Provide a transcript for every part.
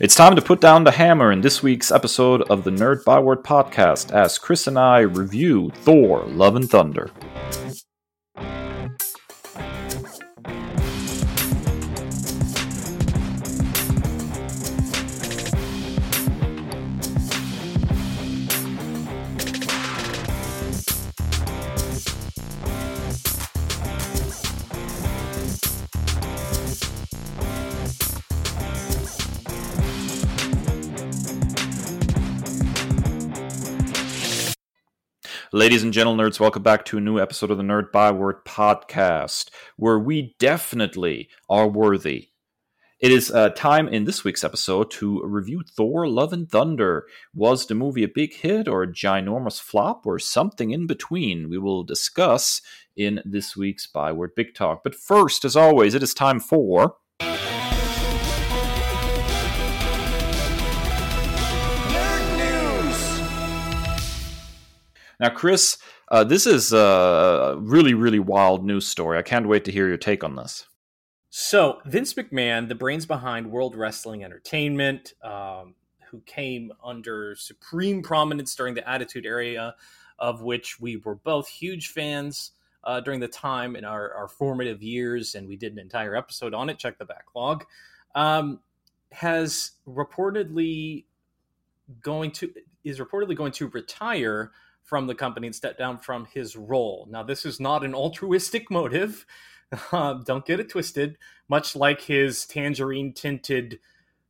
It's time to put down the hammer in this week's episode of the Nerd Byword podcast as Kris and I review Thor Love and Thunder. Nerds, welcome back to a new episode of the Nerd Byword podcast, where we definitely are worthy. It is uh, time in this week's episode to review Thor Love and Thunder. Was the movie a big hit or a ginormous flop or something in between? We will discuss in this week's Byword Big Talk. But first, as always, it is time for. Nerd News. Now, Kris, uh, this is a really, really wild news story. I can't wait to hear your take on this. So, Vince McMahon, the brains behind World Wrestling Entertainment, um, who came under supreme prominence during the Attitude Era, of which we were both huge fans uh, during the time in our, our, formative years, and we did an entire episode on it. Check the backlog. Um, has reportedly going to is reportedly going to retire from the company and stepped down from his role. Now, this is not an altruistic motive. Uh, don't get it twisted. Much like his tangerine tinted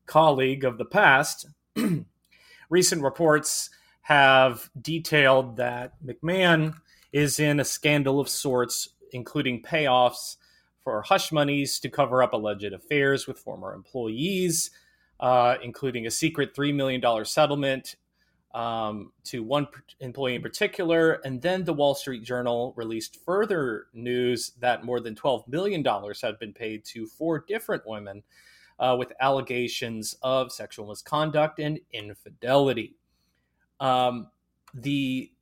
colleague of the past, recent reports have detailed that McMahon is in a scandal of sorts, including payoffs for hush monies to cover up alleged affairs with former employees, uh, including a secret $3 million settlement um, to one employee in particular. And then the Wall Street Journal released further news that more than $12 million had been paid to four different women uh, with allegations of sexual misconduct and infidelity. Um, the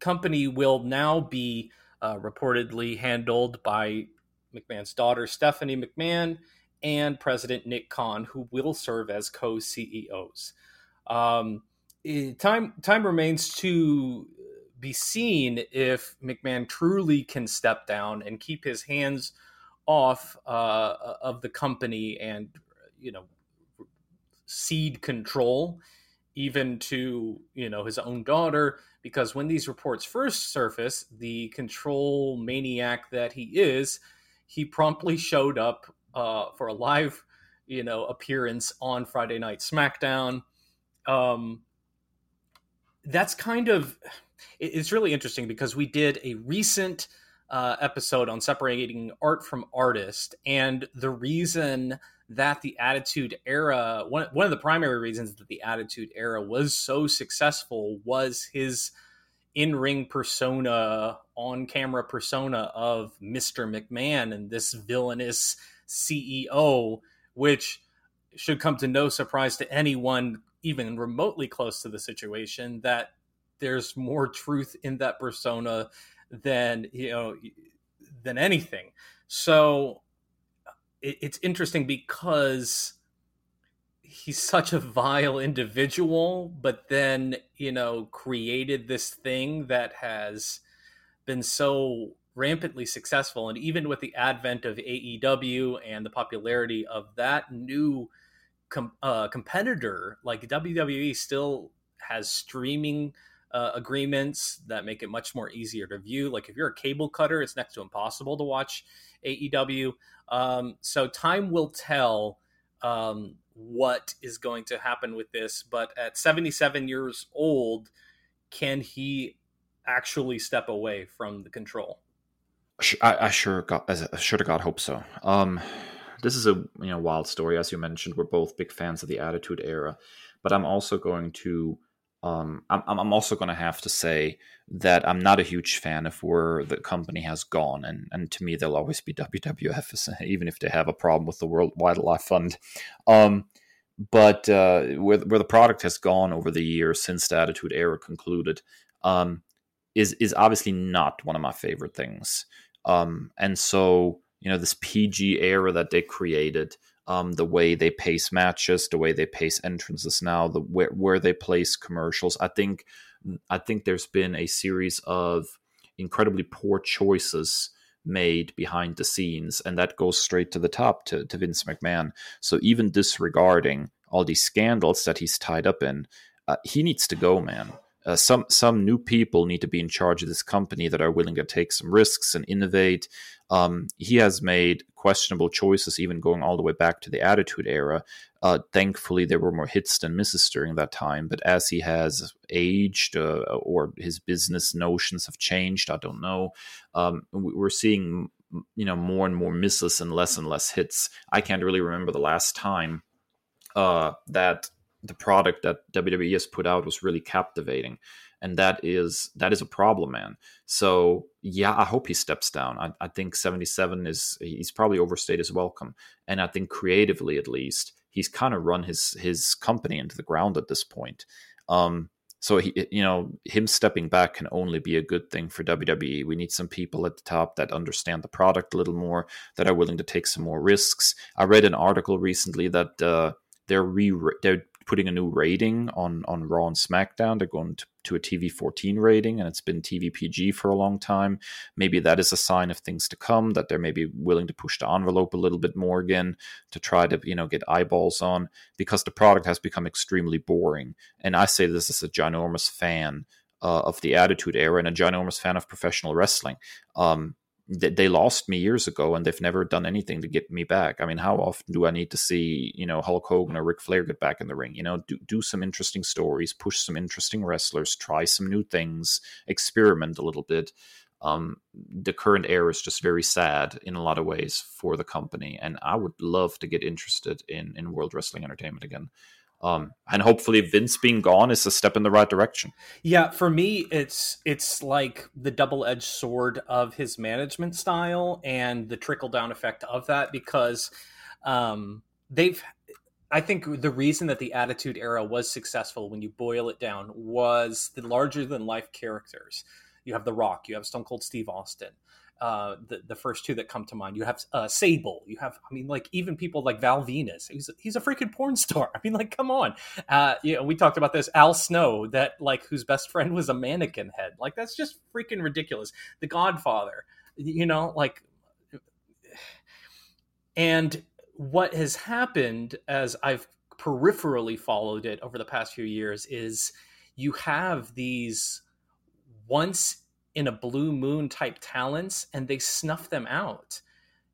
company will now be uh, reportedly handled by McMahon's daughter, Stephanie McMahon, and President Nick Khan, who will serve as co CEOs. Um, time time remains to be seen if McMahon truly can step down and keep his hands off uh, of the company and you know cede control even to you know his own daughter. Because when these reports first surfaced the control maniac that he is he promptly showed up uh, for a live you know appearance on friday night smackdown. Um, that's kind of it's really interesting because we did a recent uh, episode on separating art from artist. And the reason that the attitude era one, one of the primary reasons that the attitude era was so successful was his in-ring persona on camera persona of mr mcmahon and this villainous ceo which should come to no surprise to anyone even remotely close to the situation that there's more truth in that persona than you know than anything. So it, it's interesting because he's such a vile individual but then you know created this thing that has been so rampantly successful. And even with the advent of AEW and the popularity of that new com- uh, competitor like WWE still has streaming uh, agreements that make it much more easier to view. Like if you're a cable cutter, it's next to impossible to watch AEW. Um, so time will tell um, what is going to happen with this. But at 77 years old, can he actually step away from the control? I, I sure got, I sure to God hope so. Um, this is a you know wild story, as you mentioned. We're both big fans of the Attitude Era, but I'm also going to um, I'm, I'm also going to have to say that I'm not a huge fan of where the company has gone, and and to me they'll always be WWF, even if they have a problem with the World Wildlife Fund. Um, but uh, where where the product has gone over the years since the Attitude Era concluded, um, is is obviously not one of my favorite things. Um, and so you know this PG era that they created um, the way they pace matches, the way they pace entrances now, the where where they place commercials. I think I think there's been a series of incredibly poor choices made behind the scenes, and that goes straight to the top to, to Vince McMahon. So even disregarding all these scandals that he's tied up in, uh, he needs to go, man. Uh, some some new people need to be in charge of this company that are willing to take some risks and innovate. Um, he has made questionable choices, even going all the way back to the Attitude Era. Uh, thankfully, there were more hits than misses during that time. But as he has aged, uh, or his business notions have changed, I don't know. Um, we're seeing, you know, more and more misses and less and less hits. I can't really remember the last time uh, that the product that WWE has put out was really captivating, and that is that is a problem, man. So yeah, I hope he steps down. I, I think seventy seven is he's probably overstayed his welcome, and I think creatively at least he's kind of run his his company into the ground at this point. Um, so he, you know, him stepping back can only be a good thing for WWE. We need some people at the top that understand the product a little more, that are willing to take some more risks. I read an article recently that uh, they're re they're putting a new rating on on Raw and SmackDown. They're going to, to a TV 14 rating, and it's been TV PG for a long time. Maybe that is a sign of things to come. That they're maybe willing to push the envelope a little bit more again to try to you know get eyeballs on because the product has become extremely boring. And I say this as a ginormous fan uh, of the Attitude Era and a ginormous fan of professional wrestling. Um, they lost me years ago and they've never done anything to get me back. I mean, how often do I need to see, you know, Hulk Hogan or Ric Flair get back in the ring? You know, do, do some interesting stories, push some interesting wrestlers, try some new things, experiment a little bit. Um, the current era is just very sad in a lot of ways for the company. And I would love to get interested in, in World Wrestling Entertainment again. Um, and hopefully Vince being gone is a step in the right direction. Yeah, for me, it's it's like the double edged sword of his management style and the trickle down effect of that because um, they've. I think the reason that the Attitude Era was successful, when you boil it down, was the larger than life characters. You have The Rock, you have Stone Cold Steve Austin, uh, the the first two that come to mind. You have uh, Sable. You have, I mean, like even people like Val Venis. He's he's a freaking porn star. I mean, like, come on. Uh, you know, we talked about this. Al Snow, that like whose best friend was a mannequin head. Like that's just freaking ridiculous. The Godfather. You know, like, and what has happened as I've peripherally followed it over the past few years is you have these once in a blue moon type talents and they snuff them out.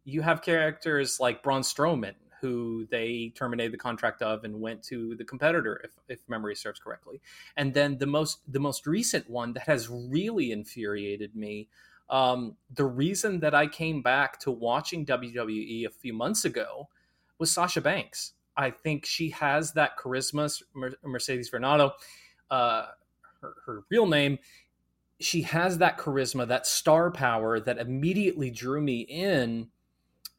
You have characters like Braun Strowman, who they terminated the contract of and went to the competitor, if, if memory serves correctly. And then the most the most recent one that has really infuriated me. Um, the reason that I came back to watching WWE a few months ago was Sasha Banks. I think she has that charisma. Mercedes Varnado, uh, her, her real name she has that charisma, that star power that immediately drew me in.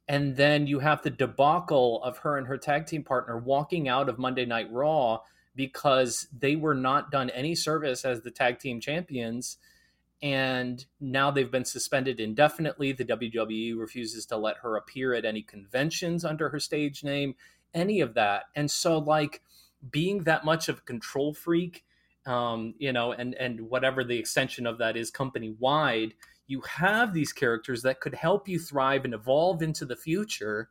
And then you have the debacle of her and her tag team partner walking out of Monday Night Raw because they were not done any service as the tag team champions. And now they've been suspended indefinitely. The WWE refuses to let her appear at any conventions under her stage name, any of that. And so, like, being that much of a control freak um, you know, and and whatever the extension of that is company wide, you have these characters that could help you thrive and evolve into the future,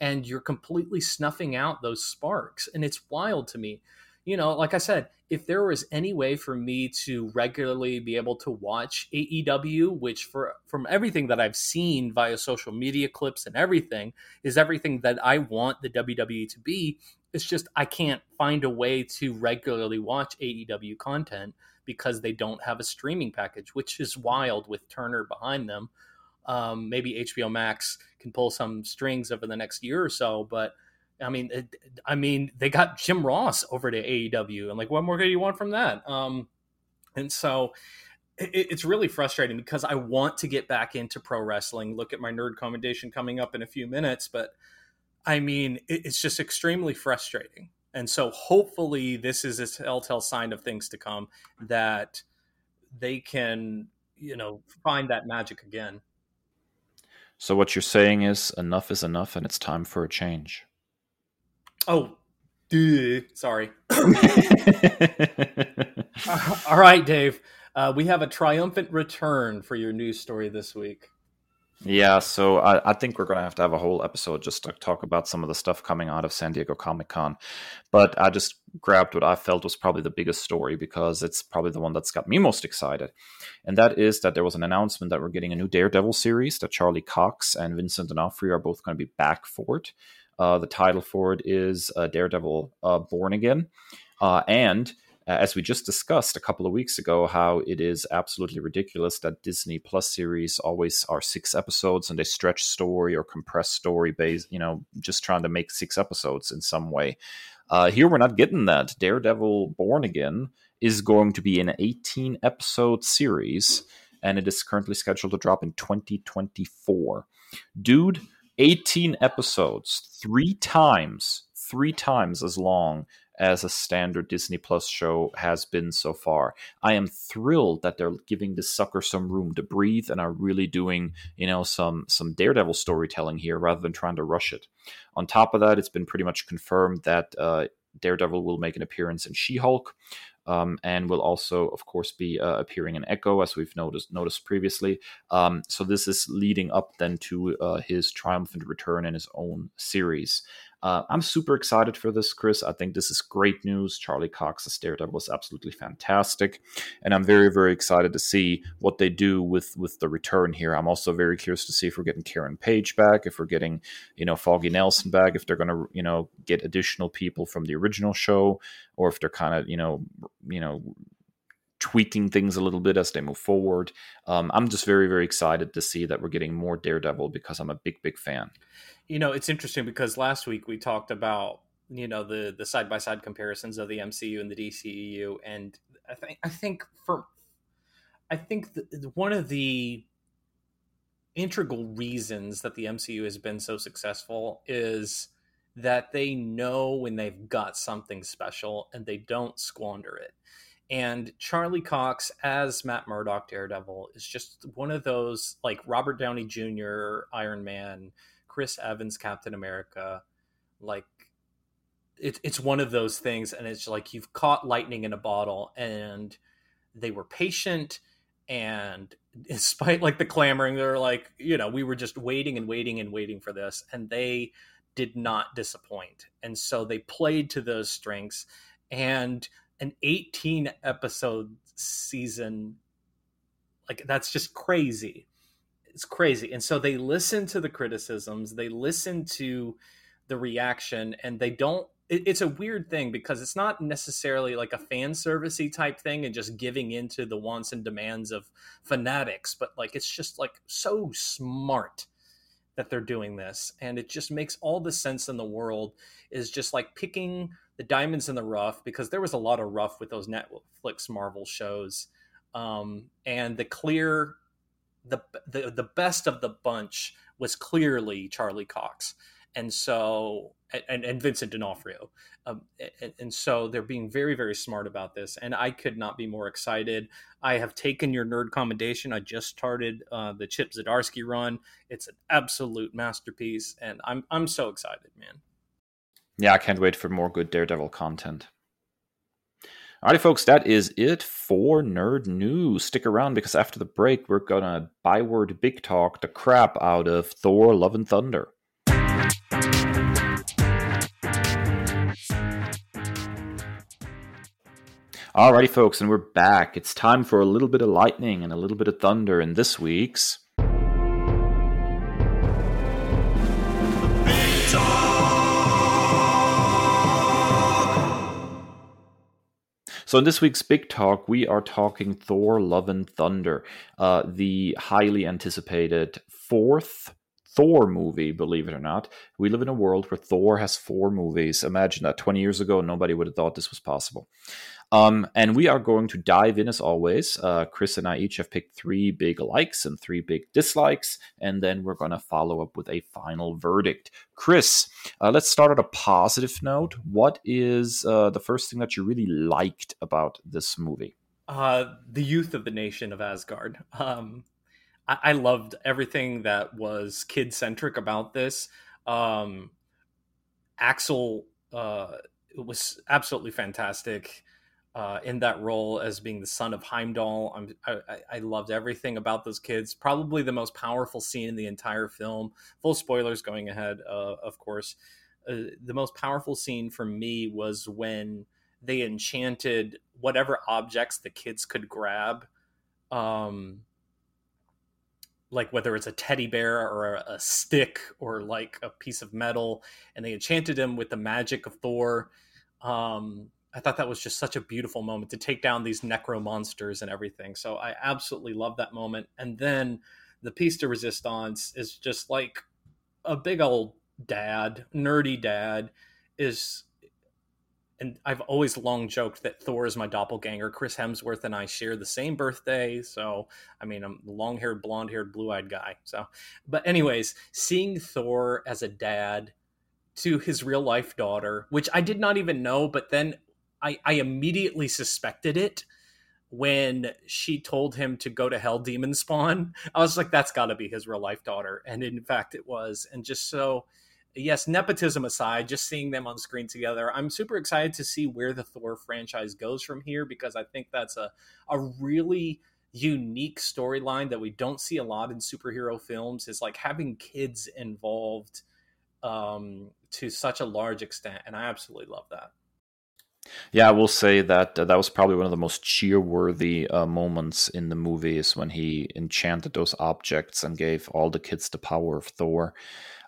and you're completely snuffing out those sparks, and it's wild to me. You know, like I said, if there was any way for me to regularly be able to watch AEW, which for from everything that I've seen via social media clips and everything, is everything that I want the WWE to be, it's just I can't find a way to regularly watch AEW content because they don't have a streaming package, which is wild with Turner behind them. Um, maybe HBO Max can pull some strings over the next year or so, but I mean, it, I mean, they got Jim Ross over to AEW, and like, what more do you want from that? Um, and so it, it's really frustrating because I want to get back into pro wrestling. Look at my nerd commendation coming up in a few minutes, but I mean, it's just extremely frustrating. And so hopefully this is a telltale sign of things to come that they can, you know, find that magic again. So what you're saying is enough is enough and it's time for a change. Oh, duh, sorry. All right, Dave. Uh, we have a triumphant return for your news story this week. Yeah, so I, I think we're going to have to have a whole episode just to talk about some of the stuff coming out of San Diego Comic Con. But I just grabbed what I felt was probably the biggest story because it's probably the one that's got me most excited. And that is that there was an announcement that we're getting a new Daredevil series, that Charlie Cox and Vincent D'Onofrio are both going to be back for it. Uh, the title for it is uh, Daredevil uh, Born Again. Uh, and as we just discussed a couple of weeks ago, how it is absolutely ridiculous that Disney Plus series always are six episodes and they stretch story or compress story based, you know, just trying to make six episodes in some way. Uh, here we're not getting that. Daredevil Born Again is going to be an 18 episode series and it is currently scheduled to drop in 2024. Dude, 18 episodes, three times, three times as long as a standard Disney Plus show has been so far. I am thrilled that they're giving this sucker some room to breathe and are really doing, you know, some some Daredevil storytelling here rather than trying to rush it. On top of that, it's been pretty much confirmed that uh, Daredevil will make an appearance in She-Hulk. Um, and will also, of course, be uh, appearing in Echo, as we've noticed noticed previously. Um, so this is leading up then to uh, his triumphant return in his own series. Uh, I'm super excited for this, Kris. I think this is great news. Charlie Cox's Daredevil was absolutely fantastic, and I'm very, very excited to see what they do with with the return here. I'm also very curious to see if we're getting Karen Page back, if we're getting you know Foggy Nelson back, if they're going to you know get additional people from the original show, or if they're kind of you know you know tweaking things a little bit as they move forward. Um, I'm just very, very excited to see that we're getting more Daredevil because I'm a big, big fan. You know, it's interesting because last week we talked about you know the the side by side comparisons of the MCU and the DCEU, and I think I think for I think the, one of the integral reasons that the MCU has been so successful is that they know when they've got something special and they don't squander it. And Charlie Cox as Matt Murdock Daredevil is just one of those like Robert Downey Jr. Iron Man Chris Evans Captain America. Like it, it's one of those things, and it's like you've caught lightning in a bottle, and they were patient. And despite like the clamoring, they're like, you know, we were just waiting and waiting and waiting for this, and they did not disappoint. And so they played to those strengths. And an 18 episode season, like that's just crazy it's crazy. And so they listen to the criticisms, they listen to the reaction, and they don't. It, it's a weird thing because it's not necessarily like a fan servicey type thing and just giving into the wants and demands of fanatics, but like it's just like so smart that they're doing this, and it just makes all the sense in the world. Is just like picking the diamonds in the rough because there was a lot of rough with those Netflix Marvel shows. Um, and the clear the the the best of the bunch was clearly Charlie Cox, and so and, and Vincent D'Onofrio, um, and, and, so they're being very very smart about this, and I could not be more excited. I have taken your nerd commendation. I just started uh, the Chip Zdarsky run. It's an absolute masterpiece, and I'm I'm so excited, man. Yeah, I can't wait for more good Daredevil content. Alrighty, folks, that is it for Nerd News. Stick around because after the break, we're gonna byword big talk the crap out of Thor Love and Thunder. Alrighty, folks, and we're back. It's time for a little bit of lightning and a little bit of thunder in this week's So, in this week's Big Talk, we are talking Thor Love and Thunder, uh, the highly anticipated fourth Thor movie, believe it or not. We live in a world where Thor has four movies. Imagine that 20 years ago, nobody would have thought this was possible. Um, and we are going to dive in as always. Uh, Kris and I each have picked three big likes and three big dislikes, and then we're going to follow up with a final verdict. Kris, uh, let's start at a positive note. What is uh, the first thing that you really liked about this movie? Uh, the youth of the nation of Asgard. Um, I-, I loved everything that was kid centric about this. Um, Axl uh, was absolutely fantastic uh, in that role as being the son of Heimdall. I'm, I, I loved everything about those kids. Probably the most powerful scene in the entire film. Full spoilers going ahead, uh, of course. Uh, the most powerful scene for me was when they enchanted whatever objects the kids could grab. Um, like whether it's a teddy bear or a, a stick or like a piece of metal, and they enchanted him with the magic of Thor. Um, I thought that was just such a beautiful moment to take down these necro monsters and everything. So I absolutely love that moment. And then the piece de resistance is just like a big old dad, nerdy dad, is and I've always long joked that Thor is my doppelganger. Chris Hemsworth and I share the same birthday, so I mean, I'm a long-haired, blonde-haired, blue-eyed guy. So, but anyways, seeing Thor as a dad to his real-life daughter, which I did not even know, but then I, I immediately suspected it when she told him to go to hell demon spawn. I was like, that's got to be his real-life daughter, and in fact, it was. And just so yes, nepotism aside, just seeing them on screen together, I'm super excited to see where the Thor franchise goes from here because I think that's a, a really unique storyline that we don't see a lot in superhero films is like having kids involved um, to such a large extent. And I absolutely love that. Yeah, I will say that uh, that was probably one of the most cheer-worthy uh, moments in the movie is when he enchanted those objects and gave all the kids the power of Thor.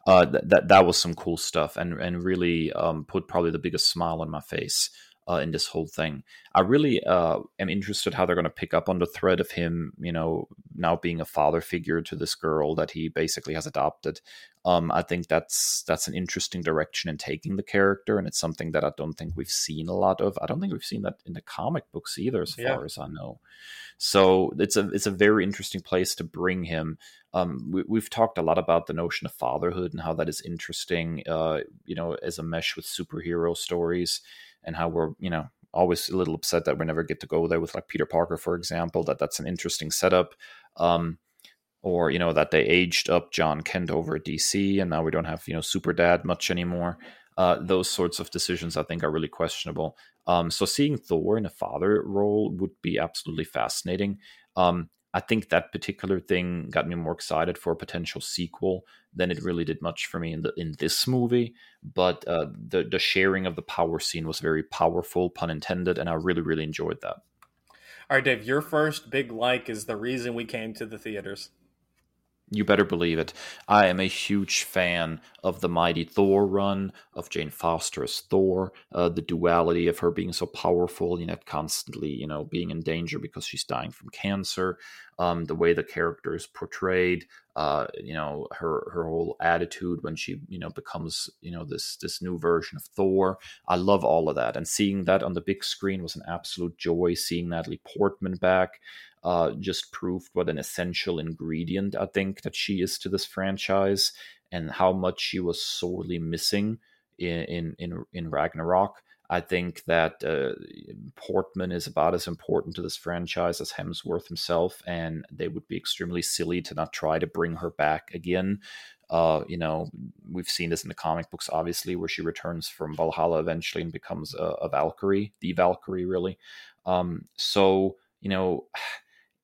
Uh, th- that that was some cool stuff, and and really um, put probably the biggest smile on my face uh, in this whole thing. I really uh, am interested how they're going to pick up on the thread of him, you know, now being a father figure to this girl that he basically has adopted. Um, I think that's that's an interesting direction in taking the character, and it's something that I don't think we've seen a lot of. I don't think we've seen that in the comic books either, as yeah. far as I know. So it's a it's a very interesting place to bring him. Um, we, have talked a lot about the notion of fatherhood and how that is interesting, uh, you know, as a mesh with superhero stories, and how we're you know always a little upset that we never get to go there with like Peter Parker, for example. That that's an interesting setup. Um, or you know that they aged up Jon Kent over DC, and now we don't have you know Super Dad much anymore. Uh, those sorts of decisions I think are really questionable. Um, so seeing Thor in a father role would be absolutely fascinating. Um, I think that particular thing got me more excited for a potential sequel than it really did much for me in the in this movie. But uh, the the sharing of the power scene was very powerful, pun intended, and I really really enjoyed that. All right, Dave, your first big like is the reason we came to the theaters. You better believe it. I am a huge fan of the Mighty Thor run, of Jane Foster as Thor, uh, the duality of her being so powerful, you know, constantly, you know, being in danger because she's dying from cancer, um, the way the character is portrayed, uh, you know, her her whole attitude when she, you know, becomes, you know, this this new version of Thor. I love all of that, and seeing that on the big screen was an absolute joy. Seeing Natalie Portman back, uh, just proved what an essential ingredient I think that she is to this franchise and how much she was sorely missing in in in, in Ragnarok. I think that uh, Portman is about as important to this franchise as Hemsworth himself, and they would be extremely silly to not try to bring her back again. Uh, you know, we've seen this in the comic books, obviously, where she returns from Valhalla eventually and becomes a, a Valkyrie, the Valkyrie, really. Um, so, you know,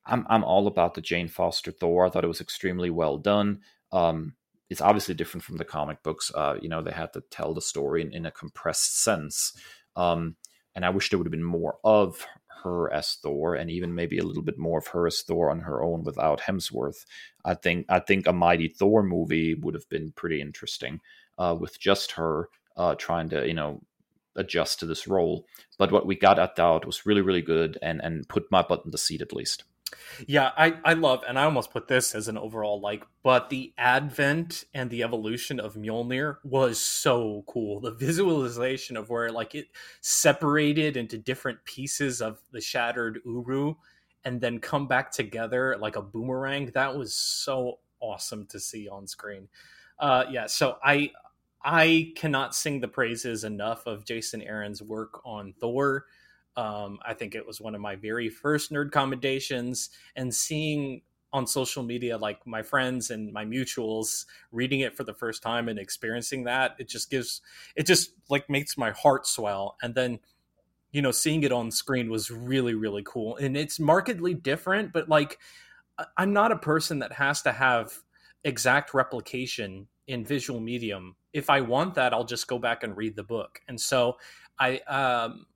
I'm I'm all about the Jane Foster Thor. I thought it was extremely well done. Um, it's obviously different from the comic books. Uh, you know, they had to tell the story in, in a compressed sense. Um, and I wish there would have been more of her as Thor, and even maybe a little bit more of her as Thor on her own without Hemsworth. I think I think a Mighty Thor movie would have been pretty interesting uh, with just her uh, trying to you know adjust to this role. But what we got at that was really really good, and and put my butt in the seat at least. Yeah, I, I love, and I almost put this as an overall like, but the advent and the evolution of Mjolnir was so cool. The visualization of where like it separated into different pieces of the shattered Uru and then come back together like a boomerang, that was so awesome to see on screen. Uh, yeah, so I I cannot sing the praises enough of Jason Aaron's work on Thor. Um, I think it was one of my very first nerd commendations, and seeing on social media, like my friends and my mutuals reading it for the first time and experiencing that, it just gives it just like makes my heart swell. And then you know, seeing it on screen was really, really cool. And it's markedly different, but like I'm not a person that has to have exact replication in visual medium. If I want that, I'll just go back and read the book. And so I um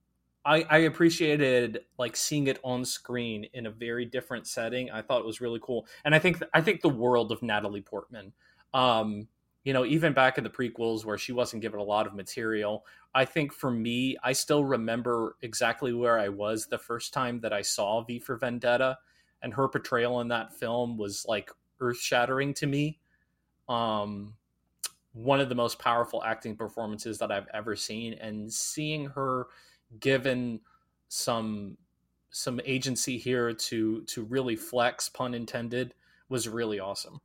I, I appreciated like seeing it on screen in a very different setting. I thought it was really cool, and I think I think the world of Natalie Portman. Um, you know, even back in the prequels where she wasn't given a lot of material, I think for me, I still remember exactly where I was the first time that I saw V for Vendetta, and her portrayal in that film was like earth shattering to me. Um, one of the most powerful acting performances that I've ever seen, and seeing her given some some agency here to to really flex, pun intended, was really awesome.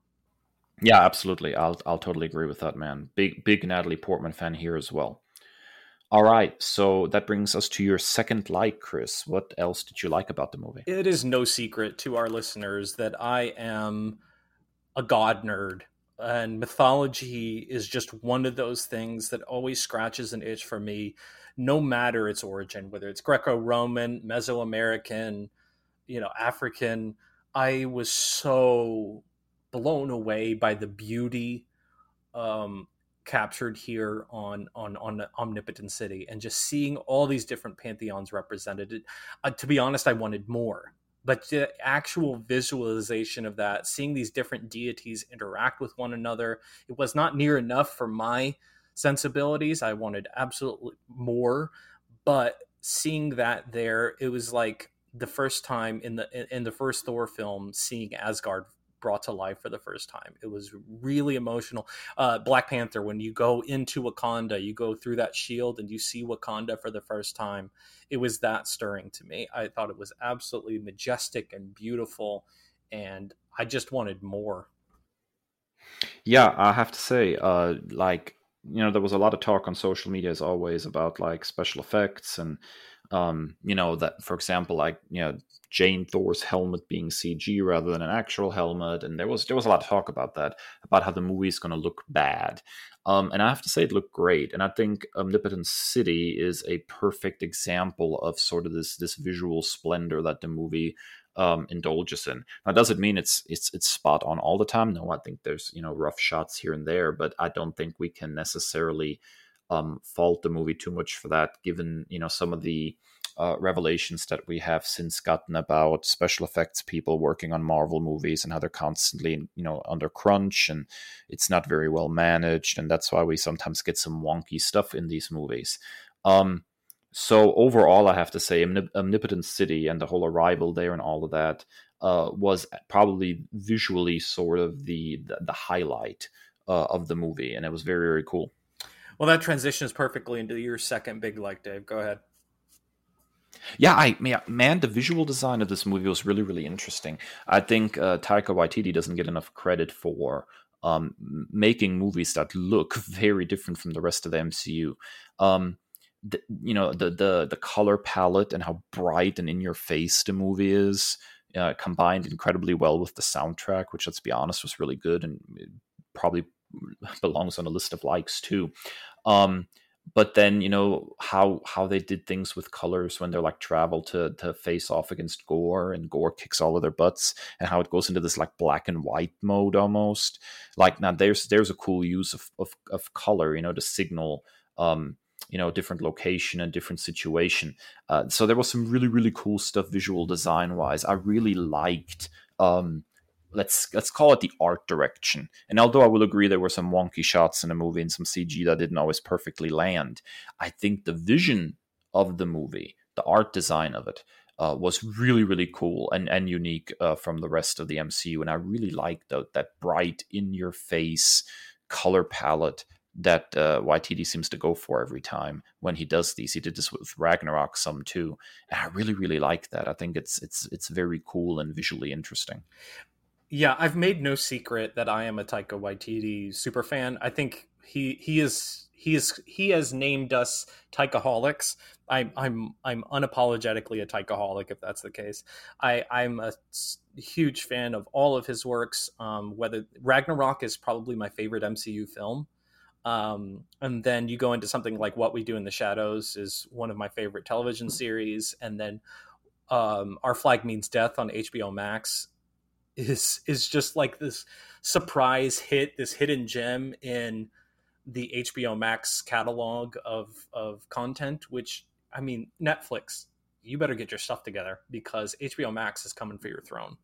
Yeah, absolutely. I'll I'll totally agree with that, man. Big big Natalie Portman fan here as well. All right, so that brings us to your second like, Kris. What else did you like about the movie? It is no secret to our listeners that I am a god nerd, and mythology is just one of those things that always scratches an itch for me, no matter its origin, whether it's Greco-Roman, Mesoamerican, you know, African. I was so blown away by the beauty um, captured here on on on Omnipotent City, and just seeing all these different pantheons represented. Uh, to be honest, I wanted more, but the actual visualization of that, seeing these different deities interact with one another, it was not near enough for my sensibilities. I wanted absolutely more, but seeing that there, it was like the first time in the in the first Thor film seeing Asgard brought to life for the first time. It was really emotional. Uh, Black Panther, when you go into Wakanda, you go through that shield and you see Wakanda for the first time. It was that stirring to me. I thought it was absolutely majestic and beautiful, and I just wanted more. Yeah, I have to say, uh, like you know, there was a lot of talk on social media as always about like special effects and um, you know that for example like you know jane thor's helmet being cg rather than an actual helmet and there was there was a lot of talk about that about how the movie is going to look bad. Um, and i have to say it looked great and i think omnipotent city is a perfect example of sort of this this visual splendor that the movie um, indulges in. Now, does it mean it's it's it's spot on all the time? No, I think there's you know rough shots here and there, but I don't think we can necessarily um, fault the movie too much for that, given you know some of the uh, revelations that we have since gotten about special effects people working on Marvel movies and how they're constantly you know under crunch and it's not very well managed, and that's why we sometimes get some wonky stuff in these movies. Um, so overall, I have to say, Omnipotent City and the whole arrival there and all of that uh, was probably visually sort of the the, the highlight uh, of the movie, and it was very very cool. Well, that transitions perfectly into your second big like, Dave. Go ahead. Yeah, I man, the visual design of this movie was really, really interesting. I think uh, Taika Waititi doesn't get enough credit for um, making movies that look very different from the rest of the MCU. Um, the, you know, the the the color palette and how bright and in your face the movie is, uh, combined incredibly well with the soundtrack, which let's be honest was really good and probably belongs on a list of likes too. Um, but then you know how how they did things with colors when they're like travel to to face off against Gorr and Gorr kicks all of their butts and how it goes into this like black and white mode almost like now there's there's a cool use of of, of color you know to signal um you know different location and different situation uh, so there was some really really cool stuff visual design wise i really liked um let's let's call it the art direction. And although I will agree there were some wonky shots in the movie and some CG that didn't always perfectly land, I think the vision of the movie, the art design of it, uh, was really really cool and and unique uh, from the rest of the MCU. And I really liked that that bright in your face color palette that uh, Waititi seems to go for every time when he does these. He did this with Ragnarok some too, and I really really like that. I think it's it's it's very cool and visually interesting. Yeah, I've made no secret that I am a Taika Waititi super fan. I think he he is he is he has named us Taikaholics. I'm I'm I'm unapologetically a Taikaholic if that's the case. I I'm a huge fan of all of his works. Um, whether Ragnarok is probably my favorite MCU film. Um, and then you go into something like What We Do in the Shadows is one of my favorite television series, and then um, Our Flag Means Death on HBO Max is is just like this surprise hit, this hidden gem in the HBO Max catalog of of content. Which I mean, Netflix, you better get your stuff together because HBO Max is coming for your throne,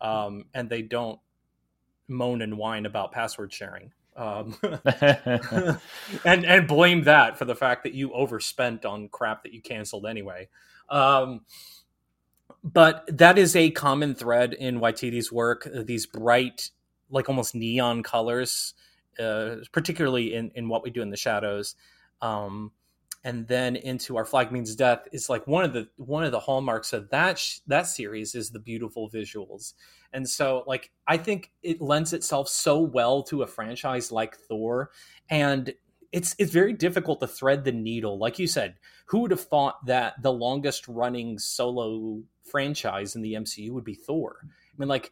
um, and they don't moan and whine about password sharing. Um, and and blame that for the fact that you overspent on crap that you canceled anyway. Um, but that is a common thread in Waititi's work. These bright, like almost neon colors, uh, particularly in in what we do in the shadows. Um, and then into our flag means death is like one of the one of the hallmarks of that sh- that series is the beautiful visuals and so like i think it lends itself so well to a franchise like thor and it's it's very difficult to thread the needle like you said who would have thought that the longest running solo franchise in the MCU would be Thor. I mean, like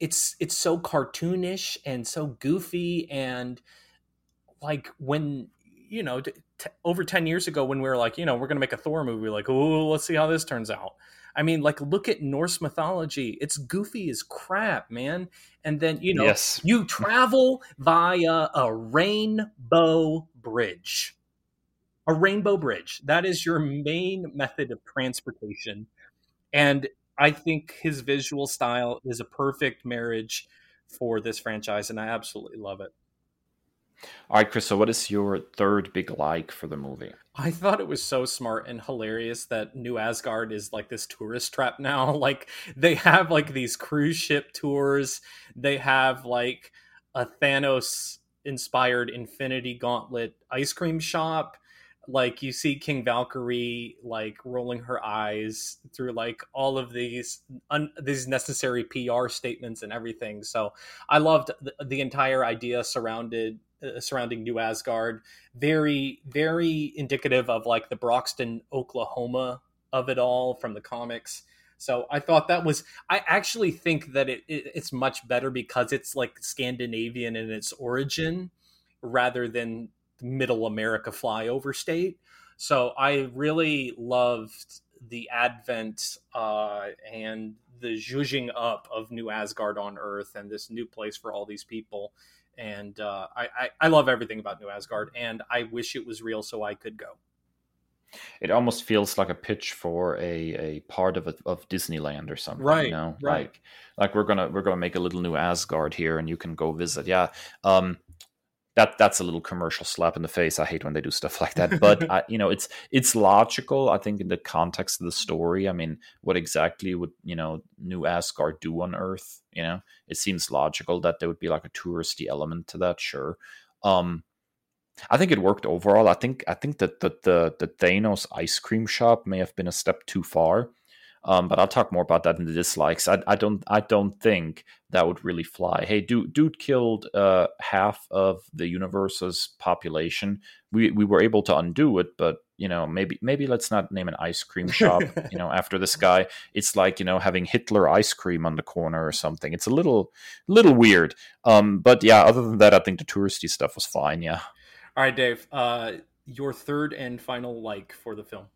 it's it's so cartoonish and so goofy and like when you know t- over 10 years ago when we were like you know we're gonna make a thor movie like oh let's see how this turns out. I mean like look at norse mythology. It's goofy as crap man. And then you know yes. you travel via a rainbow bridge. A rainbow bridge. That is your main method of transportation. And I think his visual style is a perfect marriage for this franchise, and I absolutely love it. All right, Kris. So, what is your third big like for the movie? I thought it was so smart and hilarious that New Asgard is like this tourist trap now. Like they have like these cruise ship tours. They have like a Thanos inspired Infinity Gauntlet ice cream shop like you see King Valkyrie like rolling her eyes through like all of these un- these necessary PR statements and everything. So I loved the, the entire idea surrounded uh, surrounding New Asgard. Very very indicative of like the Broxton, Oklahoma of it all from the comics. So I thought that was I actually think that it, it it's much better because it's like Scandinavian in its origin rather than middle America flyover state. So I really loved the advent uh, and the zhuzhing up of New Asgard on Earth and this new place for all these people. And uh, I, I, I love everything about New Asgard, and I wish it was real so I could go. It almost feels like a pitch for a, a part of a, of Disneyland or something, right? You know, right. like like we're gonna we're gonna make a little new Asgard here, and you can go visit. Yeah, um, that that's a little commercial slap in the face. I hate when they do stuff like that, but I, you know, it's it's logical. I think in the context of the story. I mean, what exactly would you know New Asgard do on Earth? You know, it seems logical that there would be like a touristy element to that. Sure, um, I think it worked overall. I think I think that the the the Thanos ice cream shop may have been a step too far. Um, but I'll talk more about that in the dislikes. I, I, don't I don't think that would really fly. Hey, dude, dude killed uh, half of the universe's population. We we were able to undo it, but you know maybe maybe let's not name an ice cream shop you know after this guy. It's like you know having Hitler ice cream on the corner or something. It's a little little weird. Um, but yeah, other than that, I think the touristy stuff was fine. Yeah. All right, Dave. Uh, your third and final like for the film.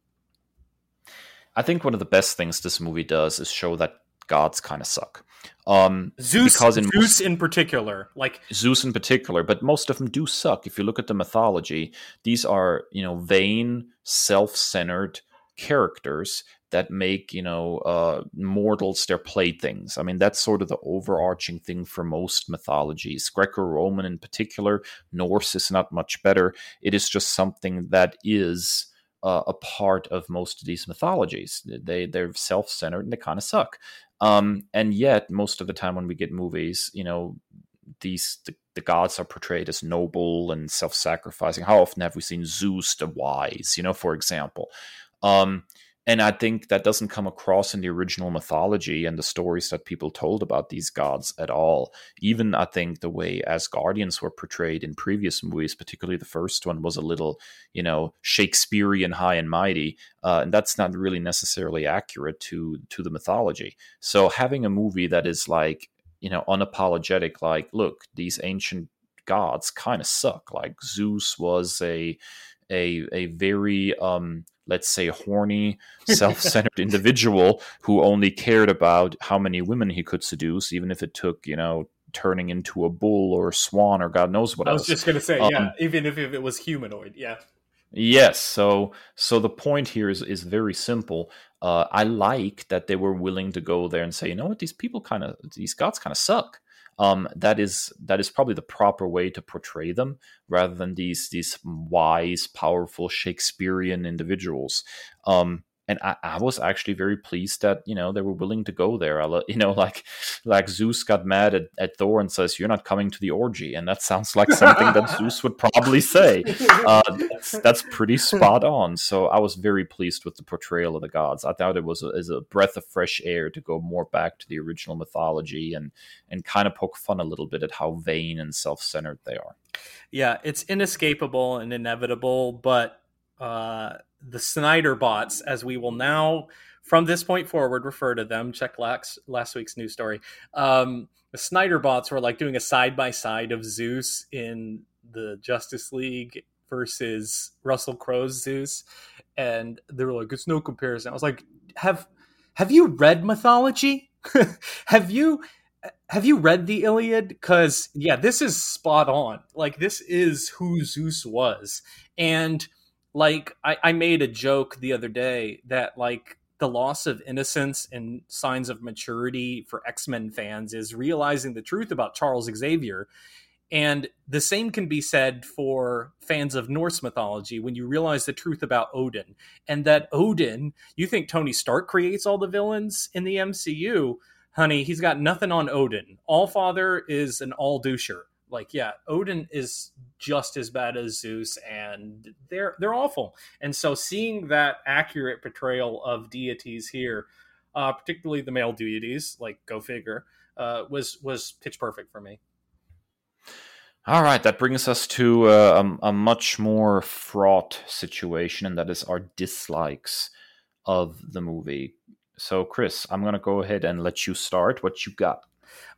I think one of the best things this movie does is show that gods kind of suck. Um, Zeus, because in Zeus most, in particular, like Zeus in particular, but most of them do suck. If you look at the mythology, these are you know vain, self-centered characters that make you know uh, mortals their playthings. I mean that's sort of the overarching thing for most mythologies. Greco-Roman in particular, Norse is not much better. It is just something that is uh, a part of most of these mythologies. They they're self centered and they kind of suck. Um, and yet, most of the time when we get movies, you know, these the, the gods are portrayed as noble and self sacrificing. How often have we seen Zeus the wise? You know, for example. Um, and I think that doesn't come across in the original mythology and the stories that people told about these gods at all. Even I think the way Asgardians were portrayed in previous movies, particularly the first one, was a little, you know, Shakespearean, high and mighty, uh, and that's not really necessarily accurate to to the mythology. So having a movie that is like, you know, unapologetic, like, look, these ancient gods kind of suck. Like Zeus was a a a very um let's say horny self-centered individual who only cared about how many women he could seduce even if it took you know turning into a bull or a swan or god knows what else. i was just going to say um, yeah even if, if it was humanoid yeah. Yes so so the point here is is very simple. Uh, i like that they were willing to go there and say you know what? These people kind of these gods kind of suck um, that is that is probably the proper way to portray them rather than these these wise powerful shakespearean individuals. Um, and I, I, was actually very pleased that you know they were willing to go there. I, you know, like like Zeus got mad at, at Thor and says, "You're not coming to the orgy," and that sounds like something that Zeus would probably say. Uh, that's, that's, pretty spot on. So I was very pleased with the portrayal of the gods. I thought it was a, as a breath of fresh air to go more back to the original mythology and and kind of poke fun a little bit at how vain and self centered they are. Yeah, it's inescapable and inevitable, but. Uh the Snyder bots, as we will now from this point forward refer to them. Check last last week's news story. Um, the Snyder bots were like doing a side by side of Zeus in the Justice League versus Russell Crowe's Zeus, and they were like, "It's no comparison." I was like, "Have have you read mythology? have you?" Have you read the Iliad? Because yeah, this is spot on. Like this is who Zeus was, and like I, I made a joke the other day that like the loss of innocence and signs of maturity for X-Men fans is realizing the truth about Charles Xavier. And the same can be said for fans of Norse mythology when you realize the truth about Odin. And that Odin, you think Tony Stark creates all the villains in the MCU. Honey, he's got nothing on Odin. All Father is an all doucher like yeah odin is just as bad as zeus and they're they're awful. And so seeing that accurate portrayal of deities here uh, particularly the male deities like go figure uh, was was pitch perfect for me. All right that brings us to uh, a, a much more fraught situation and that is our dislikes of the movie. So Kris i'm going to go ahead and let you start. What you got?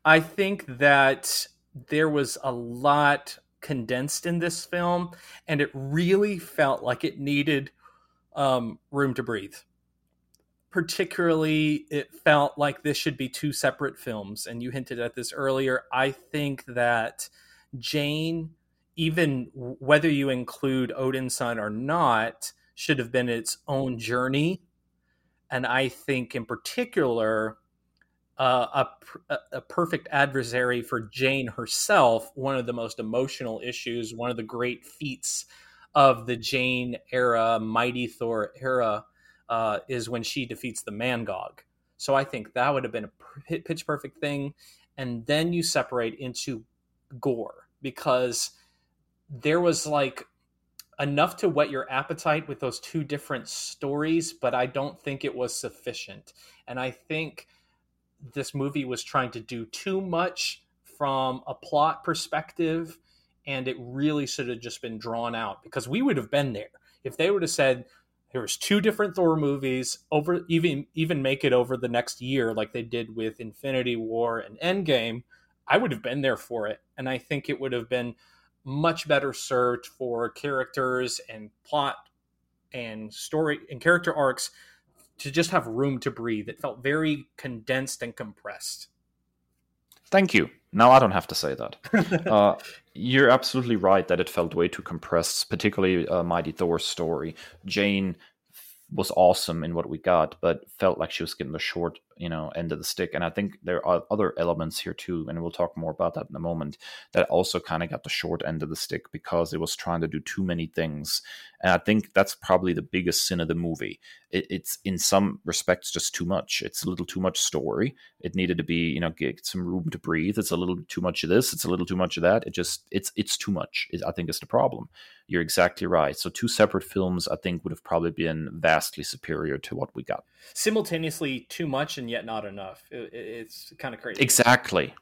I think that there was a lot condensed in this film, and it really felt like it needed um, room to breathe. Particularly, it felt like this should be two separate films, and you hinted at this earlier. I think that Jane, even whether you include Odin's son or not, should have been its own journey. And I think, in particular, a, a perfect adversary for Jane herself, one of the most emotional issues, one of the great feats of the Jane era, Mighty Thor era, uh, is when she defeats the Mangog. So I think that would have been a pitch perfect thing. And then you separate into Gorr because there was like enough to whet your appetite with those two different stories, but I don't think it was sufficient. And I think this movie was trying to do too much from a plot perspective and it really should have just been drawn out because we would have been there. If they would have said there was two different Thor movies over even even make it over the next year like they did with Infinity War and Endgame I would have been there for it. And I think it would have been much better served for characters and plot and story and character arcs to just have room to breathe. It felt very condensed and compressed. Thank you. Now I don't have to say that. uh, you're absolutely right that it felt way too compressed, particularly uh, Mighty Thor's story. Jane was awesome in what we got, but felt like she was getting a short, you know end of the stick. And I think there are other elements here too, and we'll talk more about that in a moment. That also kind of got the short end of the stick because it was trying to do too many things. And I think that's probably the biggest sin of the movie. It, it's in some respects just too much. It's a little too much story. It needed to be, you know, get some room to breathe. It's a little too much of this. It's a little too much of that. It just, it's, it's too much. It, I think is the problem. You're exactly right. So two separate films, I think, would have probably been vastly superior to what we got. Simultaneously, too much and yet not enough. It, it's kind of crazy. Exactly.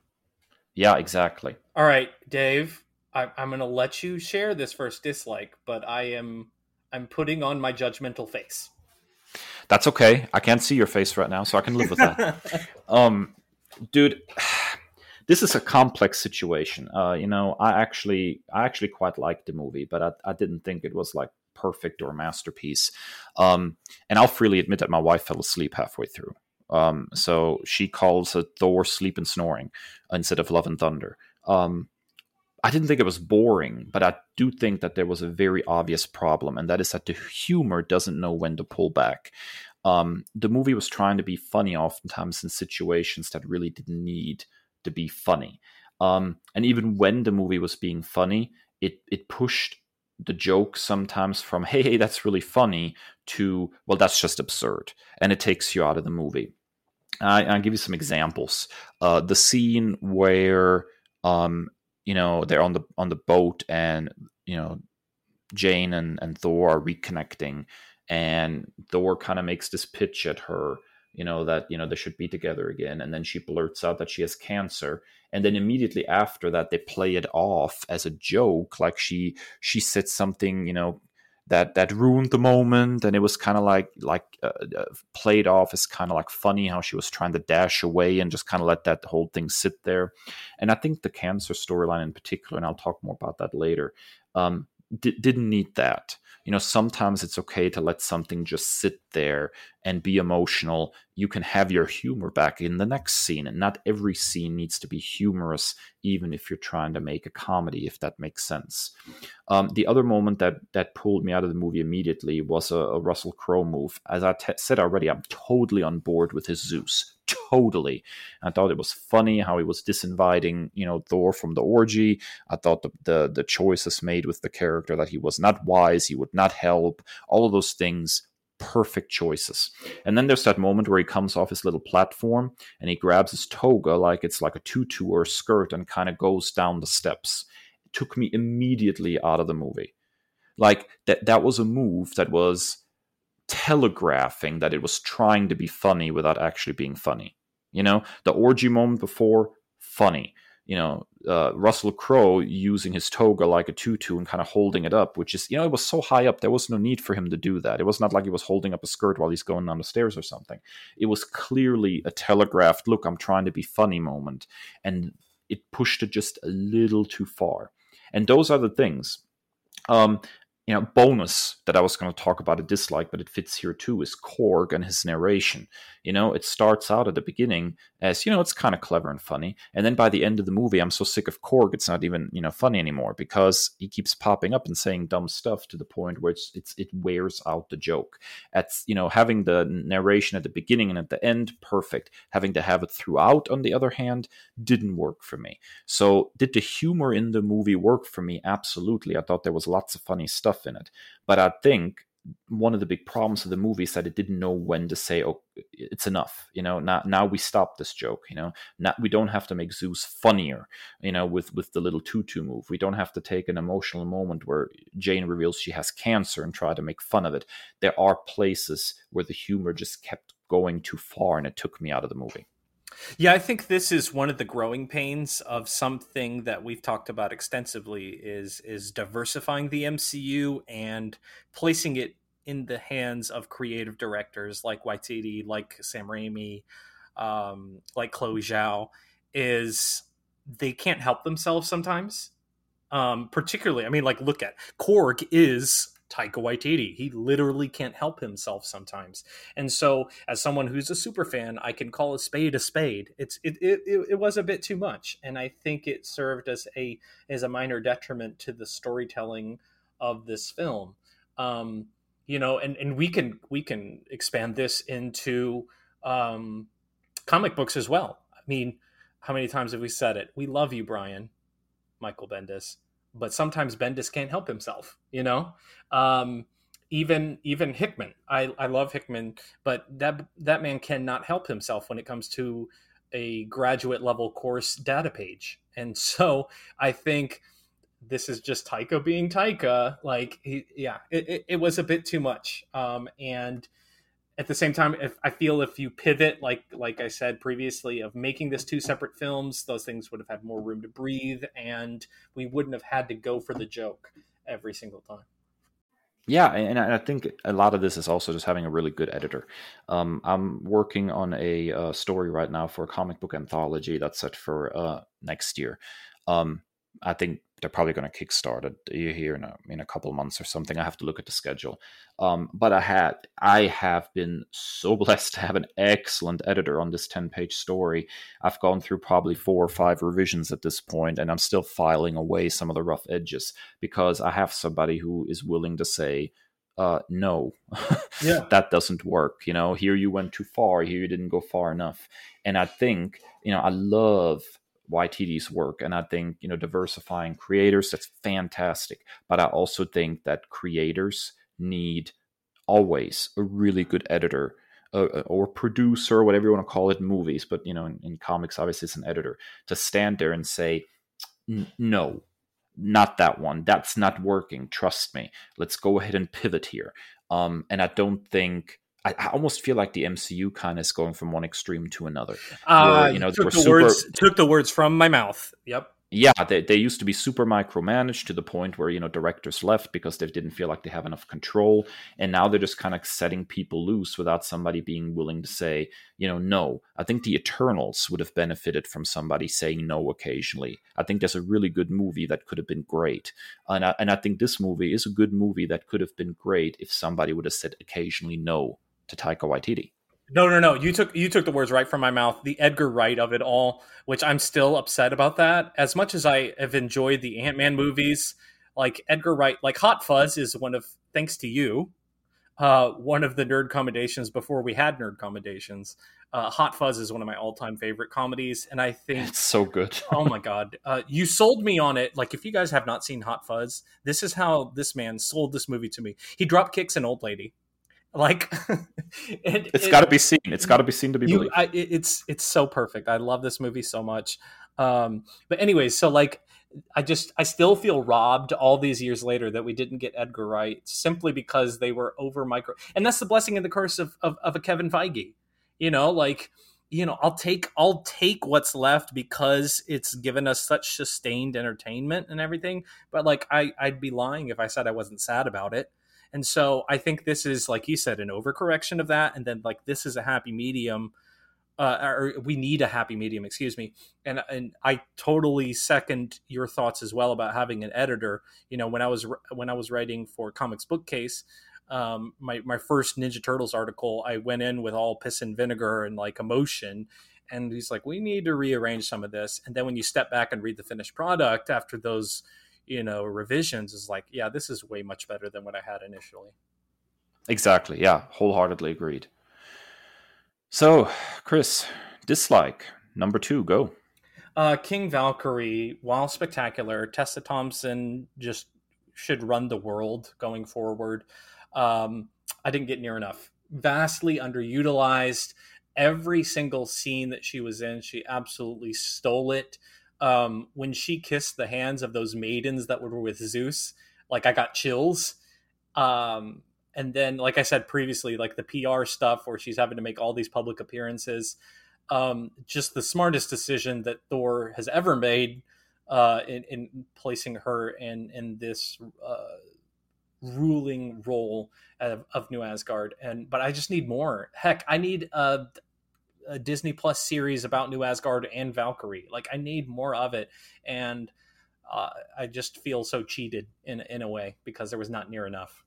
Yeah, exactly. All right, Dave. I, I'm going to let you share this first dislike, but I am I'm putting on my judgmental face. That's okay. I can't see your face right now, so I can live with that. um, dude, this is a complex situation. Uh, you know, I actually I actually quite liked the movie, but I, I didn't think it was like perfect or masterpiece. Um, and I'll freely admit that my wife fell asleep halfway through. Um, so she calls it Thor sleep and snoring instead of love and thunder. Um, I didn't think it was boring, but I do think that there was a very obvious problem, and that is that the humor doesn't know when to pull back. Um, the movie was trying to be funny oftentimes in situations that really didn't need to be funny. Um, and even when the movie was being funny, it it pushed the joke sometimes from "Hey, hey, that's really funny" to "Well, that's just absurd," and it takes you out of the movie. I, will give you some examples. Uh, the scene where um, you know they're on the on the boat and you know Jane and, and Thor are reconnecting and Thor kind of makes this pitch at her you know that you know they should be together again and then she blurts out that she has cancer and then immediately after that they play it off as a joke like she she said something you know that that ruined the moment and it was kind of like like uh, uh, played off as kind of like funny how she was trying to dash away and just kind of let that whole thing sit there. And i think the cancer storyline in particular and i'll talk more about that later um, didn't need that you know sometimes it's okay to let something just sit there and be emotional. You can have your humor back in the next scene and not every scene needs to be humorous even if you're trying to make a comedy if that makes sense. Um, the other moment that that pulled me out of the movie immediately was a, a russell crowe move. As I t- said already i'm totally on board with his zeus totally. I thought it was funny how he was disinviting, you know, Thor from the orgy. I thought the, the the choices made with the character that he was not wise, he would not help, all of those things perfect choices. And then there's that moment where he comes off his little platform and he grabs his toga like it's like a tutu or a skirt and kind of goes down the steps. It took me immediately out of the movie. Like that that was a move that was telegraphing that it was trying to be funny without actually being funny. You know, the orgy moment before, funny. You know, uh, Russell Crowe using his toga like a tutu and kind of holding it up, which is, you know, it was so high up, there was no need for him to do that. It was not like he was holding up a skirt while he's going down the stairs or something. It was clearly a telegraphed, look, I'm trying to be funny moment. And it pushed it just a little too far. And those are the things. Um, you know, bonus that I was going to talk about a dislike, but it fits here too, is Korg and his narration. You know, it starts out at the beginning as, you know, it's kind of clever and funny. And then by the end of the movie, I'm so sick of Korg, it's not even, you know, funny anymore because he keeps popping up and saying dumb stuff to the point where it's, it's it wears out the joke. At, you know, having the narration at the beginning and at the end, perfect. Having to have it throughout, on the other hand, didn't work for me. So, did the humor in the movie work for me? Absolutely. I thought there was lots of funny stuff in it. But I think one of the big problems of the movie is that it didn't know when to say, "Oh, it's enough." You know, now now we stop this joke. You know, not we don't have to make Zeus funnier. You know, with with the little tutu move, we don't have to take an emotional moment where Jane reveals she has cancer and try to make fun of it. There are places where the humor just kept going too far, and it took me out of the movie. Yeah, I think this is one of the growing pains of something that we've talked about extensively is is diversifying the MCU and placing it in the hands of creative directors like Waititi, like Sam Raimi, um, like Chloe Zhao, is they can't help themselves sometimes. Um, particularly, I mean, like look at Korg is Taika Waititi. He literally can't help himself sometimes. And so, as someone who's a super fan, I can call a spade a spade. It's it it, it was a bit too much, and I think it served as a as a minor detriment to the storytelling of this film. Um, you know, and and we can we can expand this into um, comic books as well. I mean, how many times have we said it? We love you, Brian, Michael Bendis, but sometimes Bendis can't help himself. You know, um, even even Hickman. I I love Hickman, but that that man cannot help himself when it comes to a graduate level course data page. And so I think this is just Taika being Taika. Like, he, yeah, it, it, it, was a bit too much. Um, and at the same time, if I feel if you pivot, like like I said previously, of making this two separate films, those things would have had more room to breathe, and we wouldn't have had to go for the joke every single time. Yeah, and I think a lot of this is also just having a really good editor. Um, I'm working on a uh, story right now for a comic book anthology that's set for uh, next year. Um, I think they're probably going to kickstart it here in a, in a couple months or something. I have to look at the schedule. Um, but I had I have been so blessed to have an excellent editor on this ten page story. I've gone through probably four or five revisions at this point, and I'm still filing away some of the rough edges because I have somebody who is willing to say. Uh, no, yeah. that doesn't work. You know, here you went too far. Here you didn't go far enough. And I think, you know, I love Waititi's work. And I think, you know, diversifying creators, that's fantastic. But I also think that creators need always a really good editor uh, uh or producer, whatever you want to call it, movies. But, you know, in, in comics, obviously, it's an editor to stand there and say, no, not that one. That's not working. Trust me. Let's go ahead and pivot here. Um, and I don't think I, I, almost feel like the MCU kind of is going from one extreme to another. Uh, where, you know, took the super, words took the words from my mouth. Yep. Yeah, they, they used to be super micromanaged to the point where you know directors left because they didn't feel like they have enough control, and now they're just kind of setting people loose without somebody being willing to say, you know, no. I think the Eternals would have benefited from somebody saying no occasionally. I think there's a really good movie that could have been great, and I, and I think this movie is a good movie that could have been great if somebody would have said occasionally no to Taika Waititi. No, no, no. You took you took the words right from my mouth. The Edgar Wright of it all, which I'm still upset about that. As much as I have enjoyed the Ant Man movies, like Edgar Wright, like Hot Fuzz is one of thanks to you, uh, one of the nerd commendations before we had nerd commendations. Uh, Hot Fuzz is one of my all time favorite comedies, and I think it's so good. oh my god, uh, you sold me on it. Like if you guys have not seen Hot Fuzz, this is how this man sold this movie to me. He drop kicks an old lady like it, has got to be seen. It's got to be seen to be you, I, it's it's so perfect. I love this movie so much. Um but anyways so like i just i still feel robbed all these years later that we didn't get edgar wright simply because they were over micro and that's the blessing and the curse of of, of a kevin feige. You know like you know i'll take i'll take what's left because it's given us such sustained entertainment and everything but like i i'd be lying if i said i wasn't sad about it and so I think this is, like you said, an overcorrection of that. And then, like, this is a happy medium. Uh, or we need a happy medium, excuse me. And and I totally second your thoughts as well about having an editor. You know, when I was when I was writing for Comics Bookcase, um, my my first Ninja Turtles article, I went in with all piss and vinegar and like emotion, and he's like, "We need to rearrange some of this." And then when you step back and read the finished product after those you know revisions is like yeah this is way much better than what i had initially. Exactly. Yeah wholeheartedly agreed. So Kris dislike. Number two go. Uh, king valkyrie while spectacular tessa thompson just should run the world going forward. Um, i didn't get near enough. Vastly underutilized. Every single scene that she was in she absolutely stole it um, when she kissed the hands of those maidens that were with Zeus, like I got chills. Um, and then, like I said previously, like the PR stuff where she's having to make all these public appearances, um, just the smartest decision that Thor has ever made uh, in, in placing her in in this uh, ruling role of, of New Asgard. And but I just need more. Heck, I need uh, a Disney Plus series about New Asgard and Valkyrie. Like I need more of it, and uh, I just feel so cheated in in a way because there was not near enough.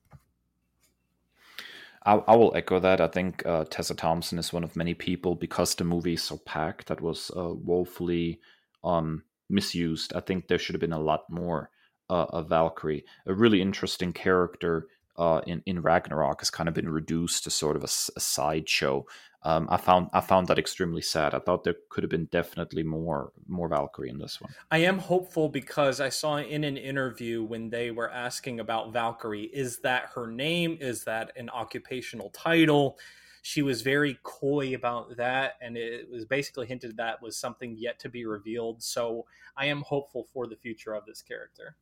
I, I will echo that. I think uh, Tessa Thompson is one of many people because the movie is so packed that was uh, woefully um, misused. I think there should have been a lot more uh, of Valkyrie, a really interesting character uh, in in Ragnarok has kind of been reduced to sort of a, a sideshow um, I found I found that extremely sad. I thought there could have been definitely more more Valkyrie in this one. I am hopeful because I saw in an interview when they were asking about Valkyrie, is that her name? Is that an occupational title? She was very coy about that, and it was basically hinted that was something yet to be revealed. So I am hopeful for the future of this character.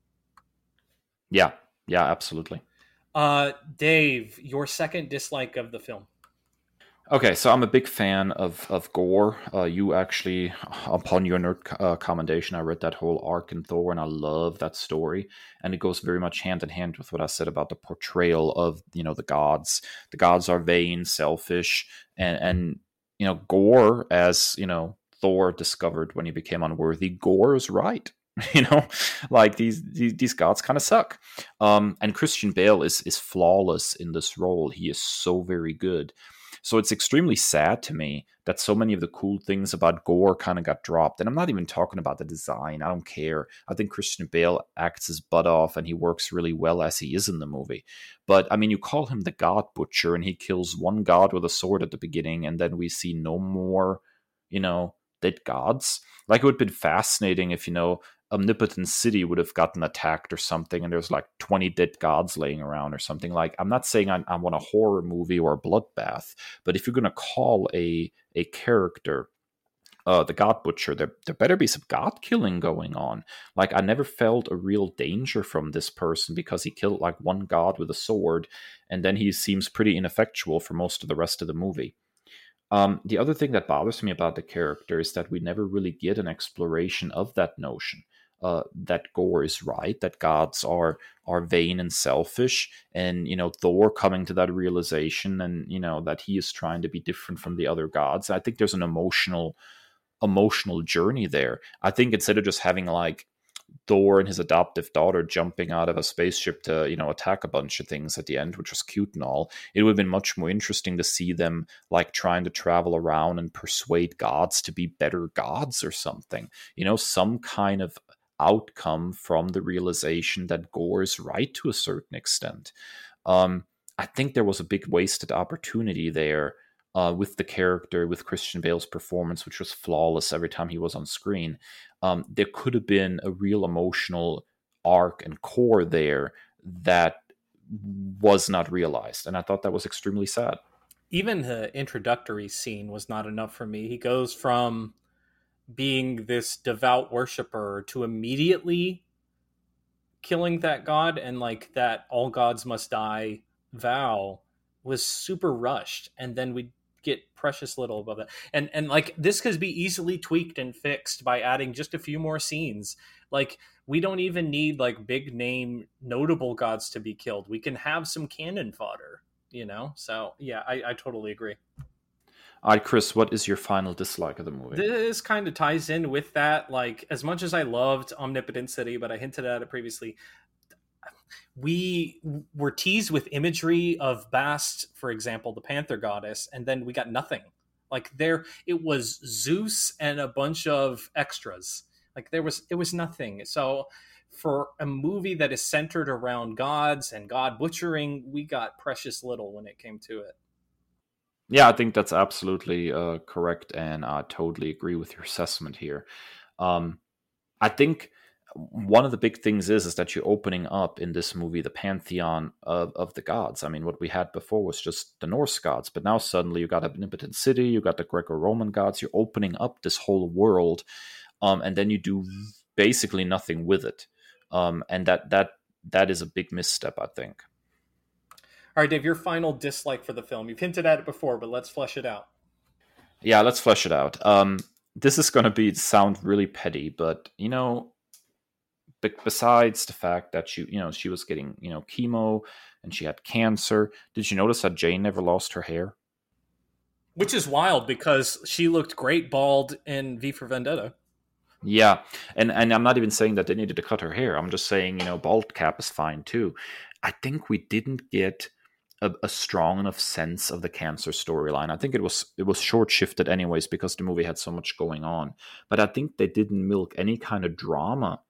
Yeah, yeah, absolutely. Uh, Dave, your second dislike of the film. Okay, so I'm a big fan of of Gorr. Uh, you actually, upon your nerd uh, commendation, I read that whole arc in Thor, and I love that story. And it goes very much hand in hand with what I said about the portrayal of you know the gods. The gods are vain, selfish, and and you know Gorr, as you know Thor discovered when he became unworthy. Gorr is right. you know like these these, these gods kind of suck um and christian bale is is flawless in this role he is so very good so it's extremely sad to me that so many of the cool things about Gorr kind of got dropped. And I'm not even talking about the design. I don't care. I think Christian Bale acts his butt off and he works really well as he is in the movie. But I mean, you call him the God Butcher and he kills one god with a sword at the beginning, and then we see no more, you know, dead gods. Like it would have been fascinating if, you know, omnipotent city would have gotten attacked or something and there's like 20 dead gods laying around or something like i'm not saying i, I want a horror movie or a bloodbath but if you're going to call a a character uh, the god butcher there, there better be some god killing going on. Like i never felt a real danger from this person because he killed like one god with a sword and then he seems pretty ineffectual for most of the rest of the movie. Um, the other thing that bothers me about the character is that we never really get an exploration of that notion uh, that Gorr is right, that gods are are vain and selfish, and you know Thor coming to that realization, and you know that he is trying to be different from the other gods. I think there's an emotional emotional journey there. I think instead of just having like Thor and his adoptive daughter jumping out of a spaceship to, you know, attack a bunch of things at the end, which was cute and all. It would have been much more interesting to see them like trying to travel around and persuade gods to be better gods or something. You know, some kind of outcome from the realization that Gorr is right to a certain extent. Um, I think there was a big wasted opportunity there uh, with the character, with Christian Bale's performance, which was flawless every time he was on screen. Um, there could have been a real emotional arc and core there that was not realized. And I thought that was extremely sad. Even the introductory scene was not enough for me. He goes from being this devout worshiper to immediately killing that god and like that all gods must die vow was super rushed. And then we get precious little above that. And and like this could be easily tweaked and fixed by adding just a few more scenes. Like we don't even need like big name notable gods to be killed. We can have some cannon fodder you know? So yeah i, I totally agree all right, Kris, what is your final dislike of the movie? This kind of ties in with that. Like, as much as I loved Omnipotent City, but I hinted at it previously, we were teased with imagery of Bast, for example, the Panther goddess, and then we got nothing. Like there, it was Zeus and a bunch of extras. Like there was, it was nothing. So for a movie that is centered around gods and god butchering, we got precious little when it came to it. Yeah, I think that's absolutely uh, correct, and I totally agree with your assessment here. Um, I think one of the big things is is that you're opening up in this movie the pantheon of, of the gods. I mean, what we had before was just the Norse gods, but now suddenly you got a omnipotent city, you got the Greco-Roman gods. You're opening up this whole world, um, and then you do basically nothing with it, um, and that that that is a big misstep, I think. All right, Dave, your final dislike for the film. You've hinted at it before, but let's flesh it out. Yeah, let's flesh it out. Um, this is going to be sound really petty, but you know, besides the fact that she, you know, she was getting you know chemo and she had cancer, did you notice that Jane never lost her hair? Which is wild because she looked great bald in V for Vendetta. Yeah, and and I'm not even saying that they needed to cut her hair. I'm just saying you know bald cap is fine too. I think we didn't get a, a, strong enough sense of the cancer storyline. I think it was it was short shifted anyways because the movie had so much going on. But I think they didn't milk any kind of drama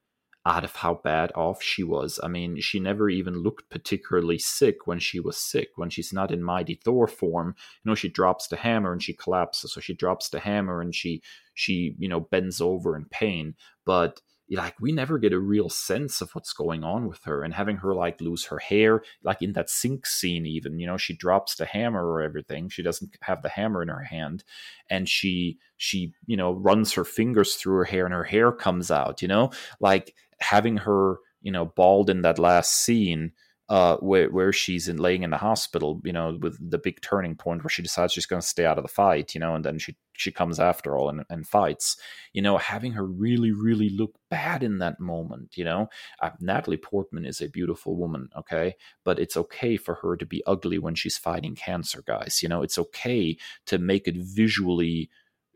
out of how bad off she was. I mean, she never even looked particularly sick when she was sick. When she's not in Mighty Thor form, you know, she drops the hammer and she collapses. So she drops the hammer and she she you know bends over in pain. But like we never get a real sense of what's going on with her and having her like lose her hair like in that sink scene even you know she drops the hammer or everything she doesn't have the hammer in her hand and she she you know runs her fingers through her hair and her hair comes out you know? Like having her you know bald in that last scene uh, where where she's in laying in the hospital, you know, with the big turning point where she decides she's going to stay out of the fight, you know, and then she she comes after all and, and fights, you know, having her really really look bad in that moment, you know. Uh, Natalie Portman is a beautiful woman, okay, but it's okay for her to be ugly when she's fighting cancer, guys. You know, it's okay to make it visually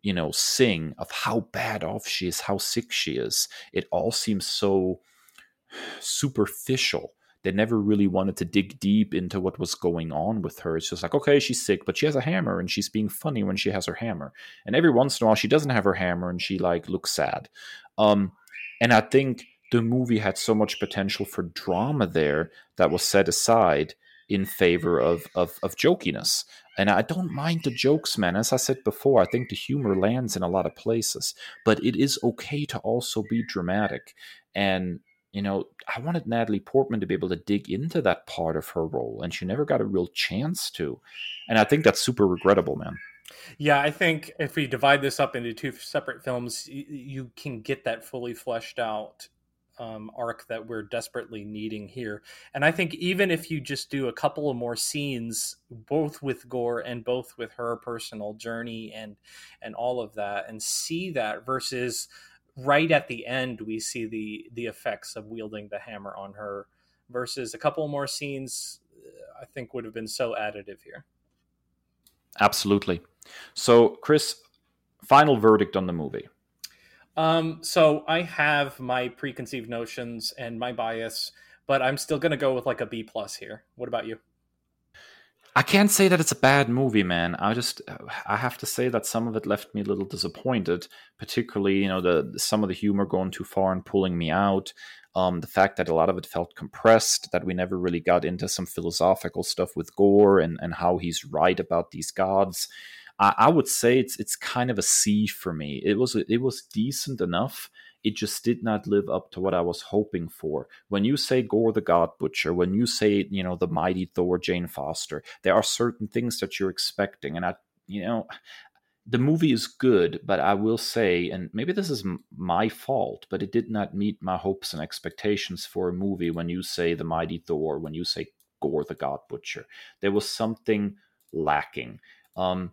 you know, sing of how bad off she is, how sick she is. It all seems so superficial they never really wanted to dig deep into what was going on with her. It's just like, okay, she's sick, but she has a hammer and she's being funny when she has her hammer. And every once in a while she doesn't have her hammer and she like looks sad. Um, and I think the movie had so much potential for drama there that was set aside in favor of, of, of jokiness. And I don't mind the jokes, man. As I said before, I think the humor lands in a lot of places, but it is okay to also be dramatic. And you know, I wanted Natalie Portman to be able to dig into that part of her role, and she never got a real chance to. And I think that's super regrettable, man. Yeah, I think if we divide this up into two separate films, you, can get that fully fleshed out um, arc that we're desperately needing here. And I think even if you just do a couple of more scenes, both with Gorr and both with her personal journey and and all of that, and see that versus right at the end we see the the effects of wielding the hammer on her versus a couple more scenes uh, i think would have been so additive here. Absolutely. So Kris final verdict on the movie. Um so i have my preconceived notions and my bias but i'm still going to go with like a b plus here. What about you I can't say that it's a bad movie, man. I just I have to say that some of it left me a little disappointed, particularly you know the some of the humor going too far and pulling me out. Um, the fact that a lot of it felt compressed, that we never really got into some philosophical stuff with Gorr and and how he's right about these gods. I, I would say it's it's kind of a C for me. It was it was decent enough it just did not live up to what I was hoping for. When you say Gorr the God Butcher, when you say, you know, the mighty Thor, Jane Foster, there are certain things that you're expecting. And I, you know, the movie is good, but I will say, and maybe this is my fault, but it did not meet my hopes and expectations for a movie when you say the mighty Thor, when you say Gorr the God Butcher. There was something lacking. Um,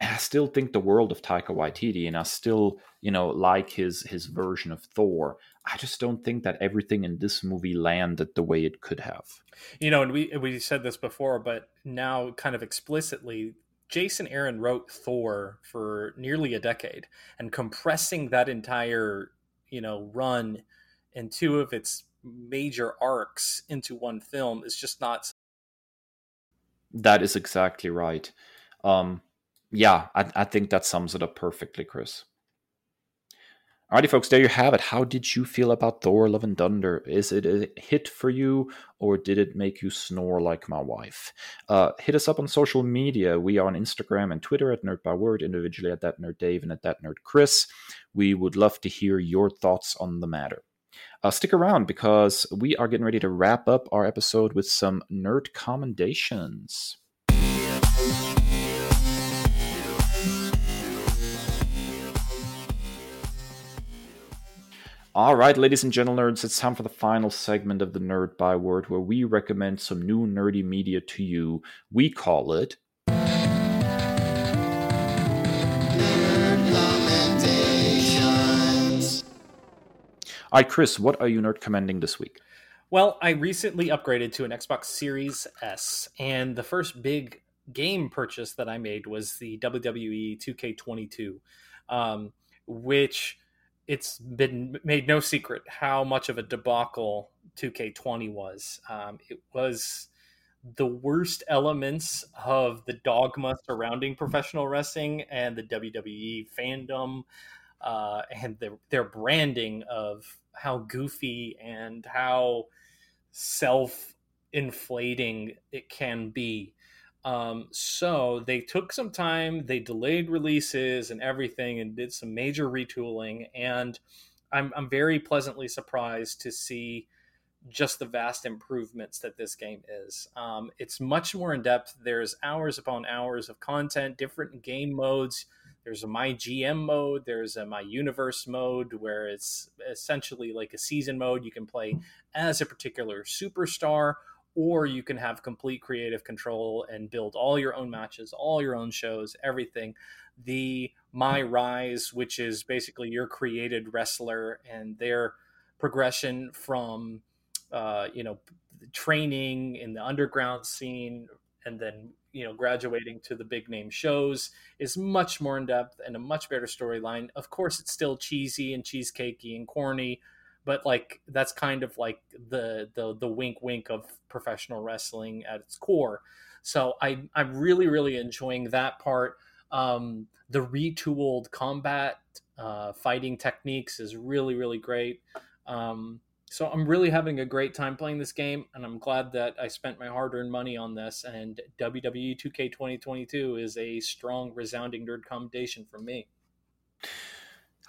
I still think the world of Taika Waititi, and I still, you know, like his his version of Thor. I just don't think that everything in this movie landed the way it could have. You know, and we we said this before, but now kind of explicitly, Jason Aaron wrote Thor for nearly a decade, and compressing that entire, you know, run and two of its major arcs into one film is just not. That is exactly right. Um, yeah, I, I think that sums it up perfectly, Kris. Alrighty, folks, there you have it. How did you feel about Thor Love and Thunder? Is it a hit for you, or did it make you snore like my wife? Uh, hit us up on social media. We are on Instagram and Twitter at Nerd Byword, individually at that Nerd Dave and at that Nerd Kris. We would love to hear your thoughts on the matter. Uh, stick around because we are getting ready to wrap up our episode with some nerd commendations. All right, ladies and gentlemen, nerds, it's time for the final segment of the Nerd Byword where we recommend some new nerdy media to you. We call it. All right, Kris, what are you nerd commending this week? Well, I recently upgraded to an Xbox Series S, and the first big game purchase that I made was the WWE 2K22, um, which it's been made no secret how much of a debacle 2K20 was. Um, it was the worst elements of the dogma surrounding professional wrestling and the WWE fandom uh, and their their branding of how goofy and how self inflating it can be. Um, so they took some time, they delayed releases and everything, and did some major retooling. And I'm I'm very pleasantly surprised to see just the vast improvements that this game is. Um, it's much more in depth. There's hours upon hours of content, different game modes. There's a my GM mode. There's a my universe mode where it's essentially like a season mode. You can play as a particular superstar, or you can have complete creative control and build all your own matches, all your own shows, everything. The My Rise, which is basically your created wrestler and their progression from uh, you know training in the underground scene and then you know graduating to the big name shows is much more in depth and a much better storyline of course it's still cheesy and cheesecakey and corny but like that's kind of like the the the wink wink of professional wrestling at its core so i i'm really really enjoying that part um the retooled combat uh fighting techniques is really really great um so I'm really having a great time playing this game, and I'm glad that I spent my hard-earned money on this. And WWE 2K 2022 is a strong, resounding nerd commendation from me.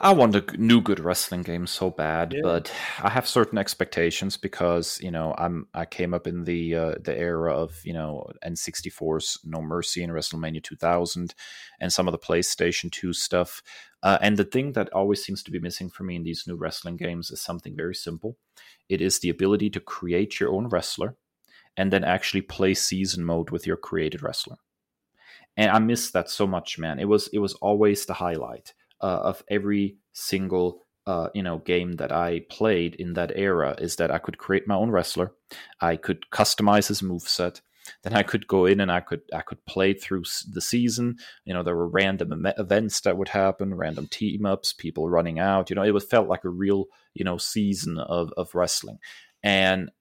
I want a new good wrestling game so bad, yeah. but I have certain expectations because you know I'm I came up in the uh, the era of you know N64's No Mercy and WrestleMania 2000, and some of the PlayStation 2 stuff. Uh, and the thing that always seems to be missing for me in these new wrestling games is something very simple. It is the ability to create your own wrestler, and then actually play season mode with your created wrestler. And I miss that so much, man. It was it was always the highlight of every single uh, you know game that I played in that era is that I could create my own wrestler, I could customize his move set, then I could go in and I could I could play through the season. You know, there were random events that would happen, random team ups, people running out. You know, it was felt like a real you know season of of wrestling, and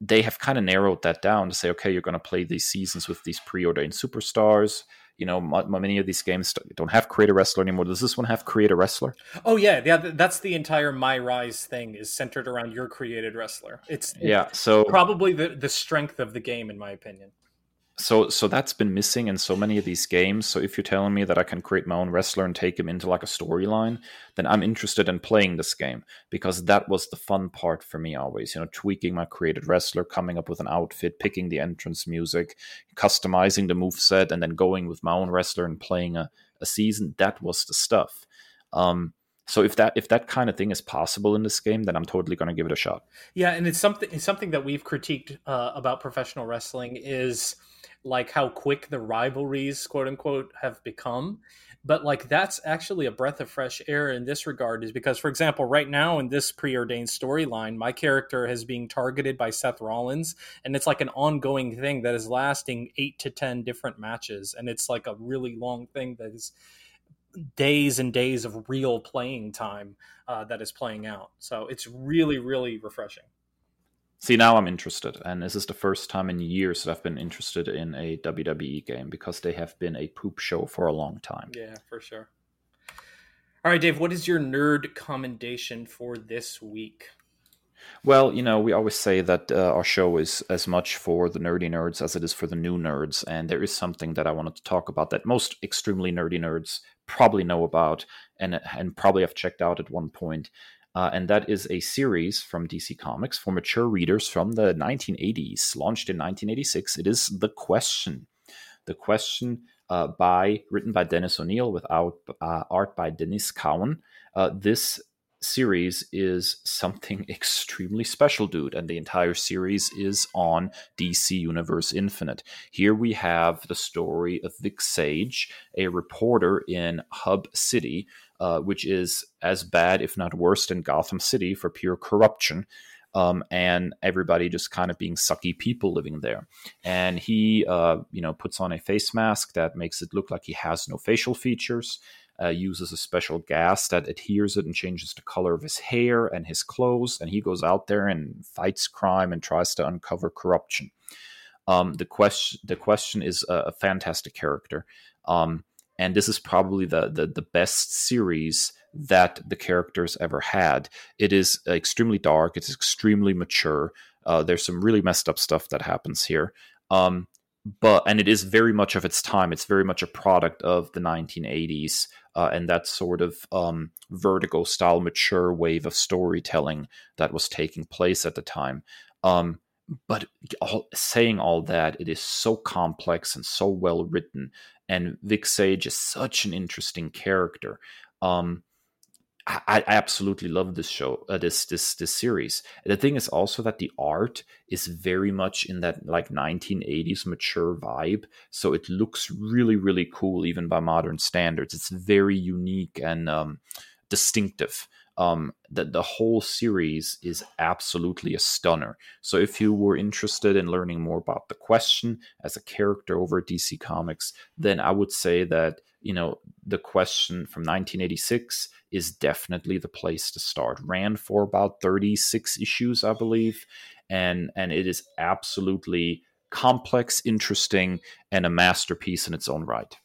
they have kind of narrowed that down to say, okay, you're going to play these seasons with these preordained superstars you know, many of these games don't have create a wrestler anymore. Does this one have create a wrestler? Oh yeah, yeah. That's the entire My Rise thing is centered around your created wrestler. It's, it's yeah. So probably the the strength of the game, in my opinion so so that's been missing in so many of these games. So if you're telling me that i can create my own wrestler and take him into like a storyline then i'm interested in playing this game because that was the fun part for me always you know tweaking my created wrestler coming up with an outfit picking the entrance music customizing the move set and then going with my own wrestler and playing a, a season. That was the stuff. Um, so if that if that kind of thing is possible in this game, then I'm totally going to give it a shot. Yeah, and it's something it's something that we've critiqued uh, about professional wrestling is like how quick the rivalries quote unquote have become. But like that's actually a breath of fresh air in this regard is because for example right now in this preordained storyline my character is being targeted by seth rollins and it's like an ongoing thing that is lasting eight to ten different matches and it's like a really long thing that is days and days of real playing time uh, that is playing out. So it's really really refreshing See, now I'm interested, and this is the first time in years that I've been interested in a WWE game because they have been a poop show for a long time. Yeah, for sure. All right, Dave, what is your nerd commendation for this week? Well, you know, we always say that uh, our show is as much for the nerdy nerds as it is for the new nerds, and there is something that I wanted to talk about that most extremely nerdy nerds probably know about and and probably have checked out at one point, uh, and that is a series from DC Comics for mature readers from the 1980s, launched in 1986. It is The Question. The Question uh, by written by Dennis O'Neil without uh, art by Denys Cowan. Uh, this series is something extremely special, dude, and the entire series is on DC Universe Infinite. Here we have the story of Vic Sage, a reporter in Hub City uh, which is as bad, if not worse, than Gotham City for pure corruption. Um, and everybody just kind of being sucky people living there. And he, uh, you know, puts on a face mask that makes it look like he has no facial features. Uh, uses a special gas that adheres it and changes the color of his hair and his clothes. And he goes out there and fights crime and tries to uncover corruption. Um, the question, the question is a, a fantastic character. Um, and this is probably the, the, the best series that the characters ever had. It is extremely dark. It's extremely mature. Uh, there's some really messed up stuff that happens here. Um, but and it is very much of its time. It's very much a product of the 1980s uh, and that sort of um, vertigo style mature wave of storytelling that was taking place at the time. Um, but all, saying all that, it is so complex and so well written, and Vic Sage is such an interesting character. Um, I, I, absolutely love this show, uh, this this this series. The thing is also that the art is very much in that like 1980s mature vibe, so it looks really really cool even by modern standards. It's very unique and um, distinctive um, the, the whole series is absolutely a stunner. So if you were interested in learning more about the question as a character over at DC Comics, then I would say that you know the question from 1986 is definitely the place to start. Ran for about 36 issues, I believe, and and it is absolutely complex, interesting, and a masterpiece in its own right.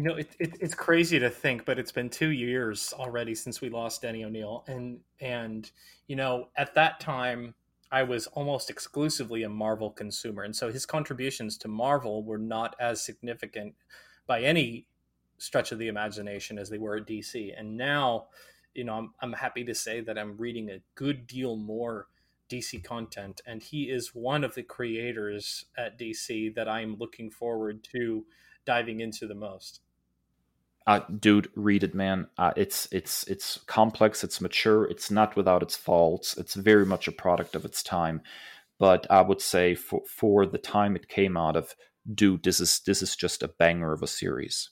You know, it, it, it's crazy to think, but it's been two years already since we lost Denny O'Neil, and and you know, at that time, I was almost exclusively a Marvel consumer, and so his contributions to Marvel were not as significant by any stretch of the imagination as they were at DC. And now, you know, I'm I'm happy to say that I'm reading a good deal more DC content, and he is one of the creators at DC that I'm looking forward to diving into the most. Uh, dude, read it, man. Uh, it's it's it's complex. It's mature. It's not without its faults. It's very much a product of its time. But I would say for for the time it came out of, dude, this is this is just a banger of a series.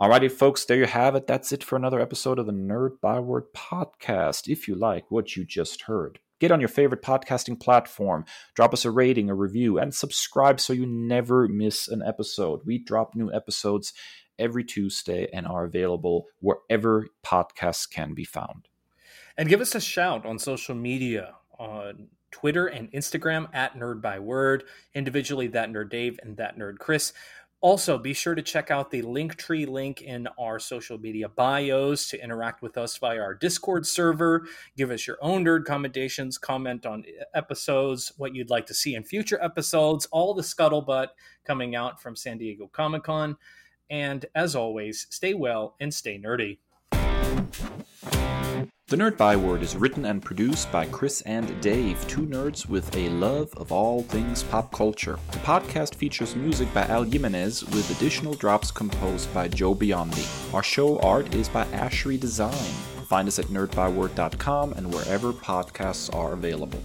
Alrighty, folks, there you have it. That's it for another episode of the Nerd Byword podcast. If you like what you just heard, get on your favorite podcasting platform, drop us a rating, a review, and subscribe so you never miss an episode. We drop new episodes every Tuesday and are available wherever podcasts can be found. And give us a shout on social media on Twitter and Instagram at Nerd Byword, individually that Nerd Dave and that Nerd Kris. Also, be sure to check out the Linktree link in our social media bios to interact with us via our Discord server. Give us your own nerd commendations, comment on episodes, what you'd like to see in future episodes, all the scuttlebutt coming out from San Diego Comic Con. And as always, stay well and stay nerdy. The Nerd Byword is written and produced by Kris and Dave, two nerds with a love of all things pop culture. The podcast features music by Al Jimenez with additional drops composed by Joe Biondi. Our show art is by Ashery Design. Find us at nerdbyword.com and wherever podcasts are available.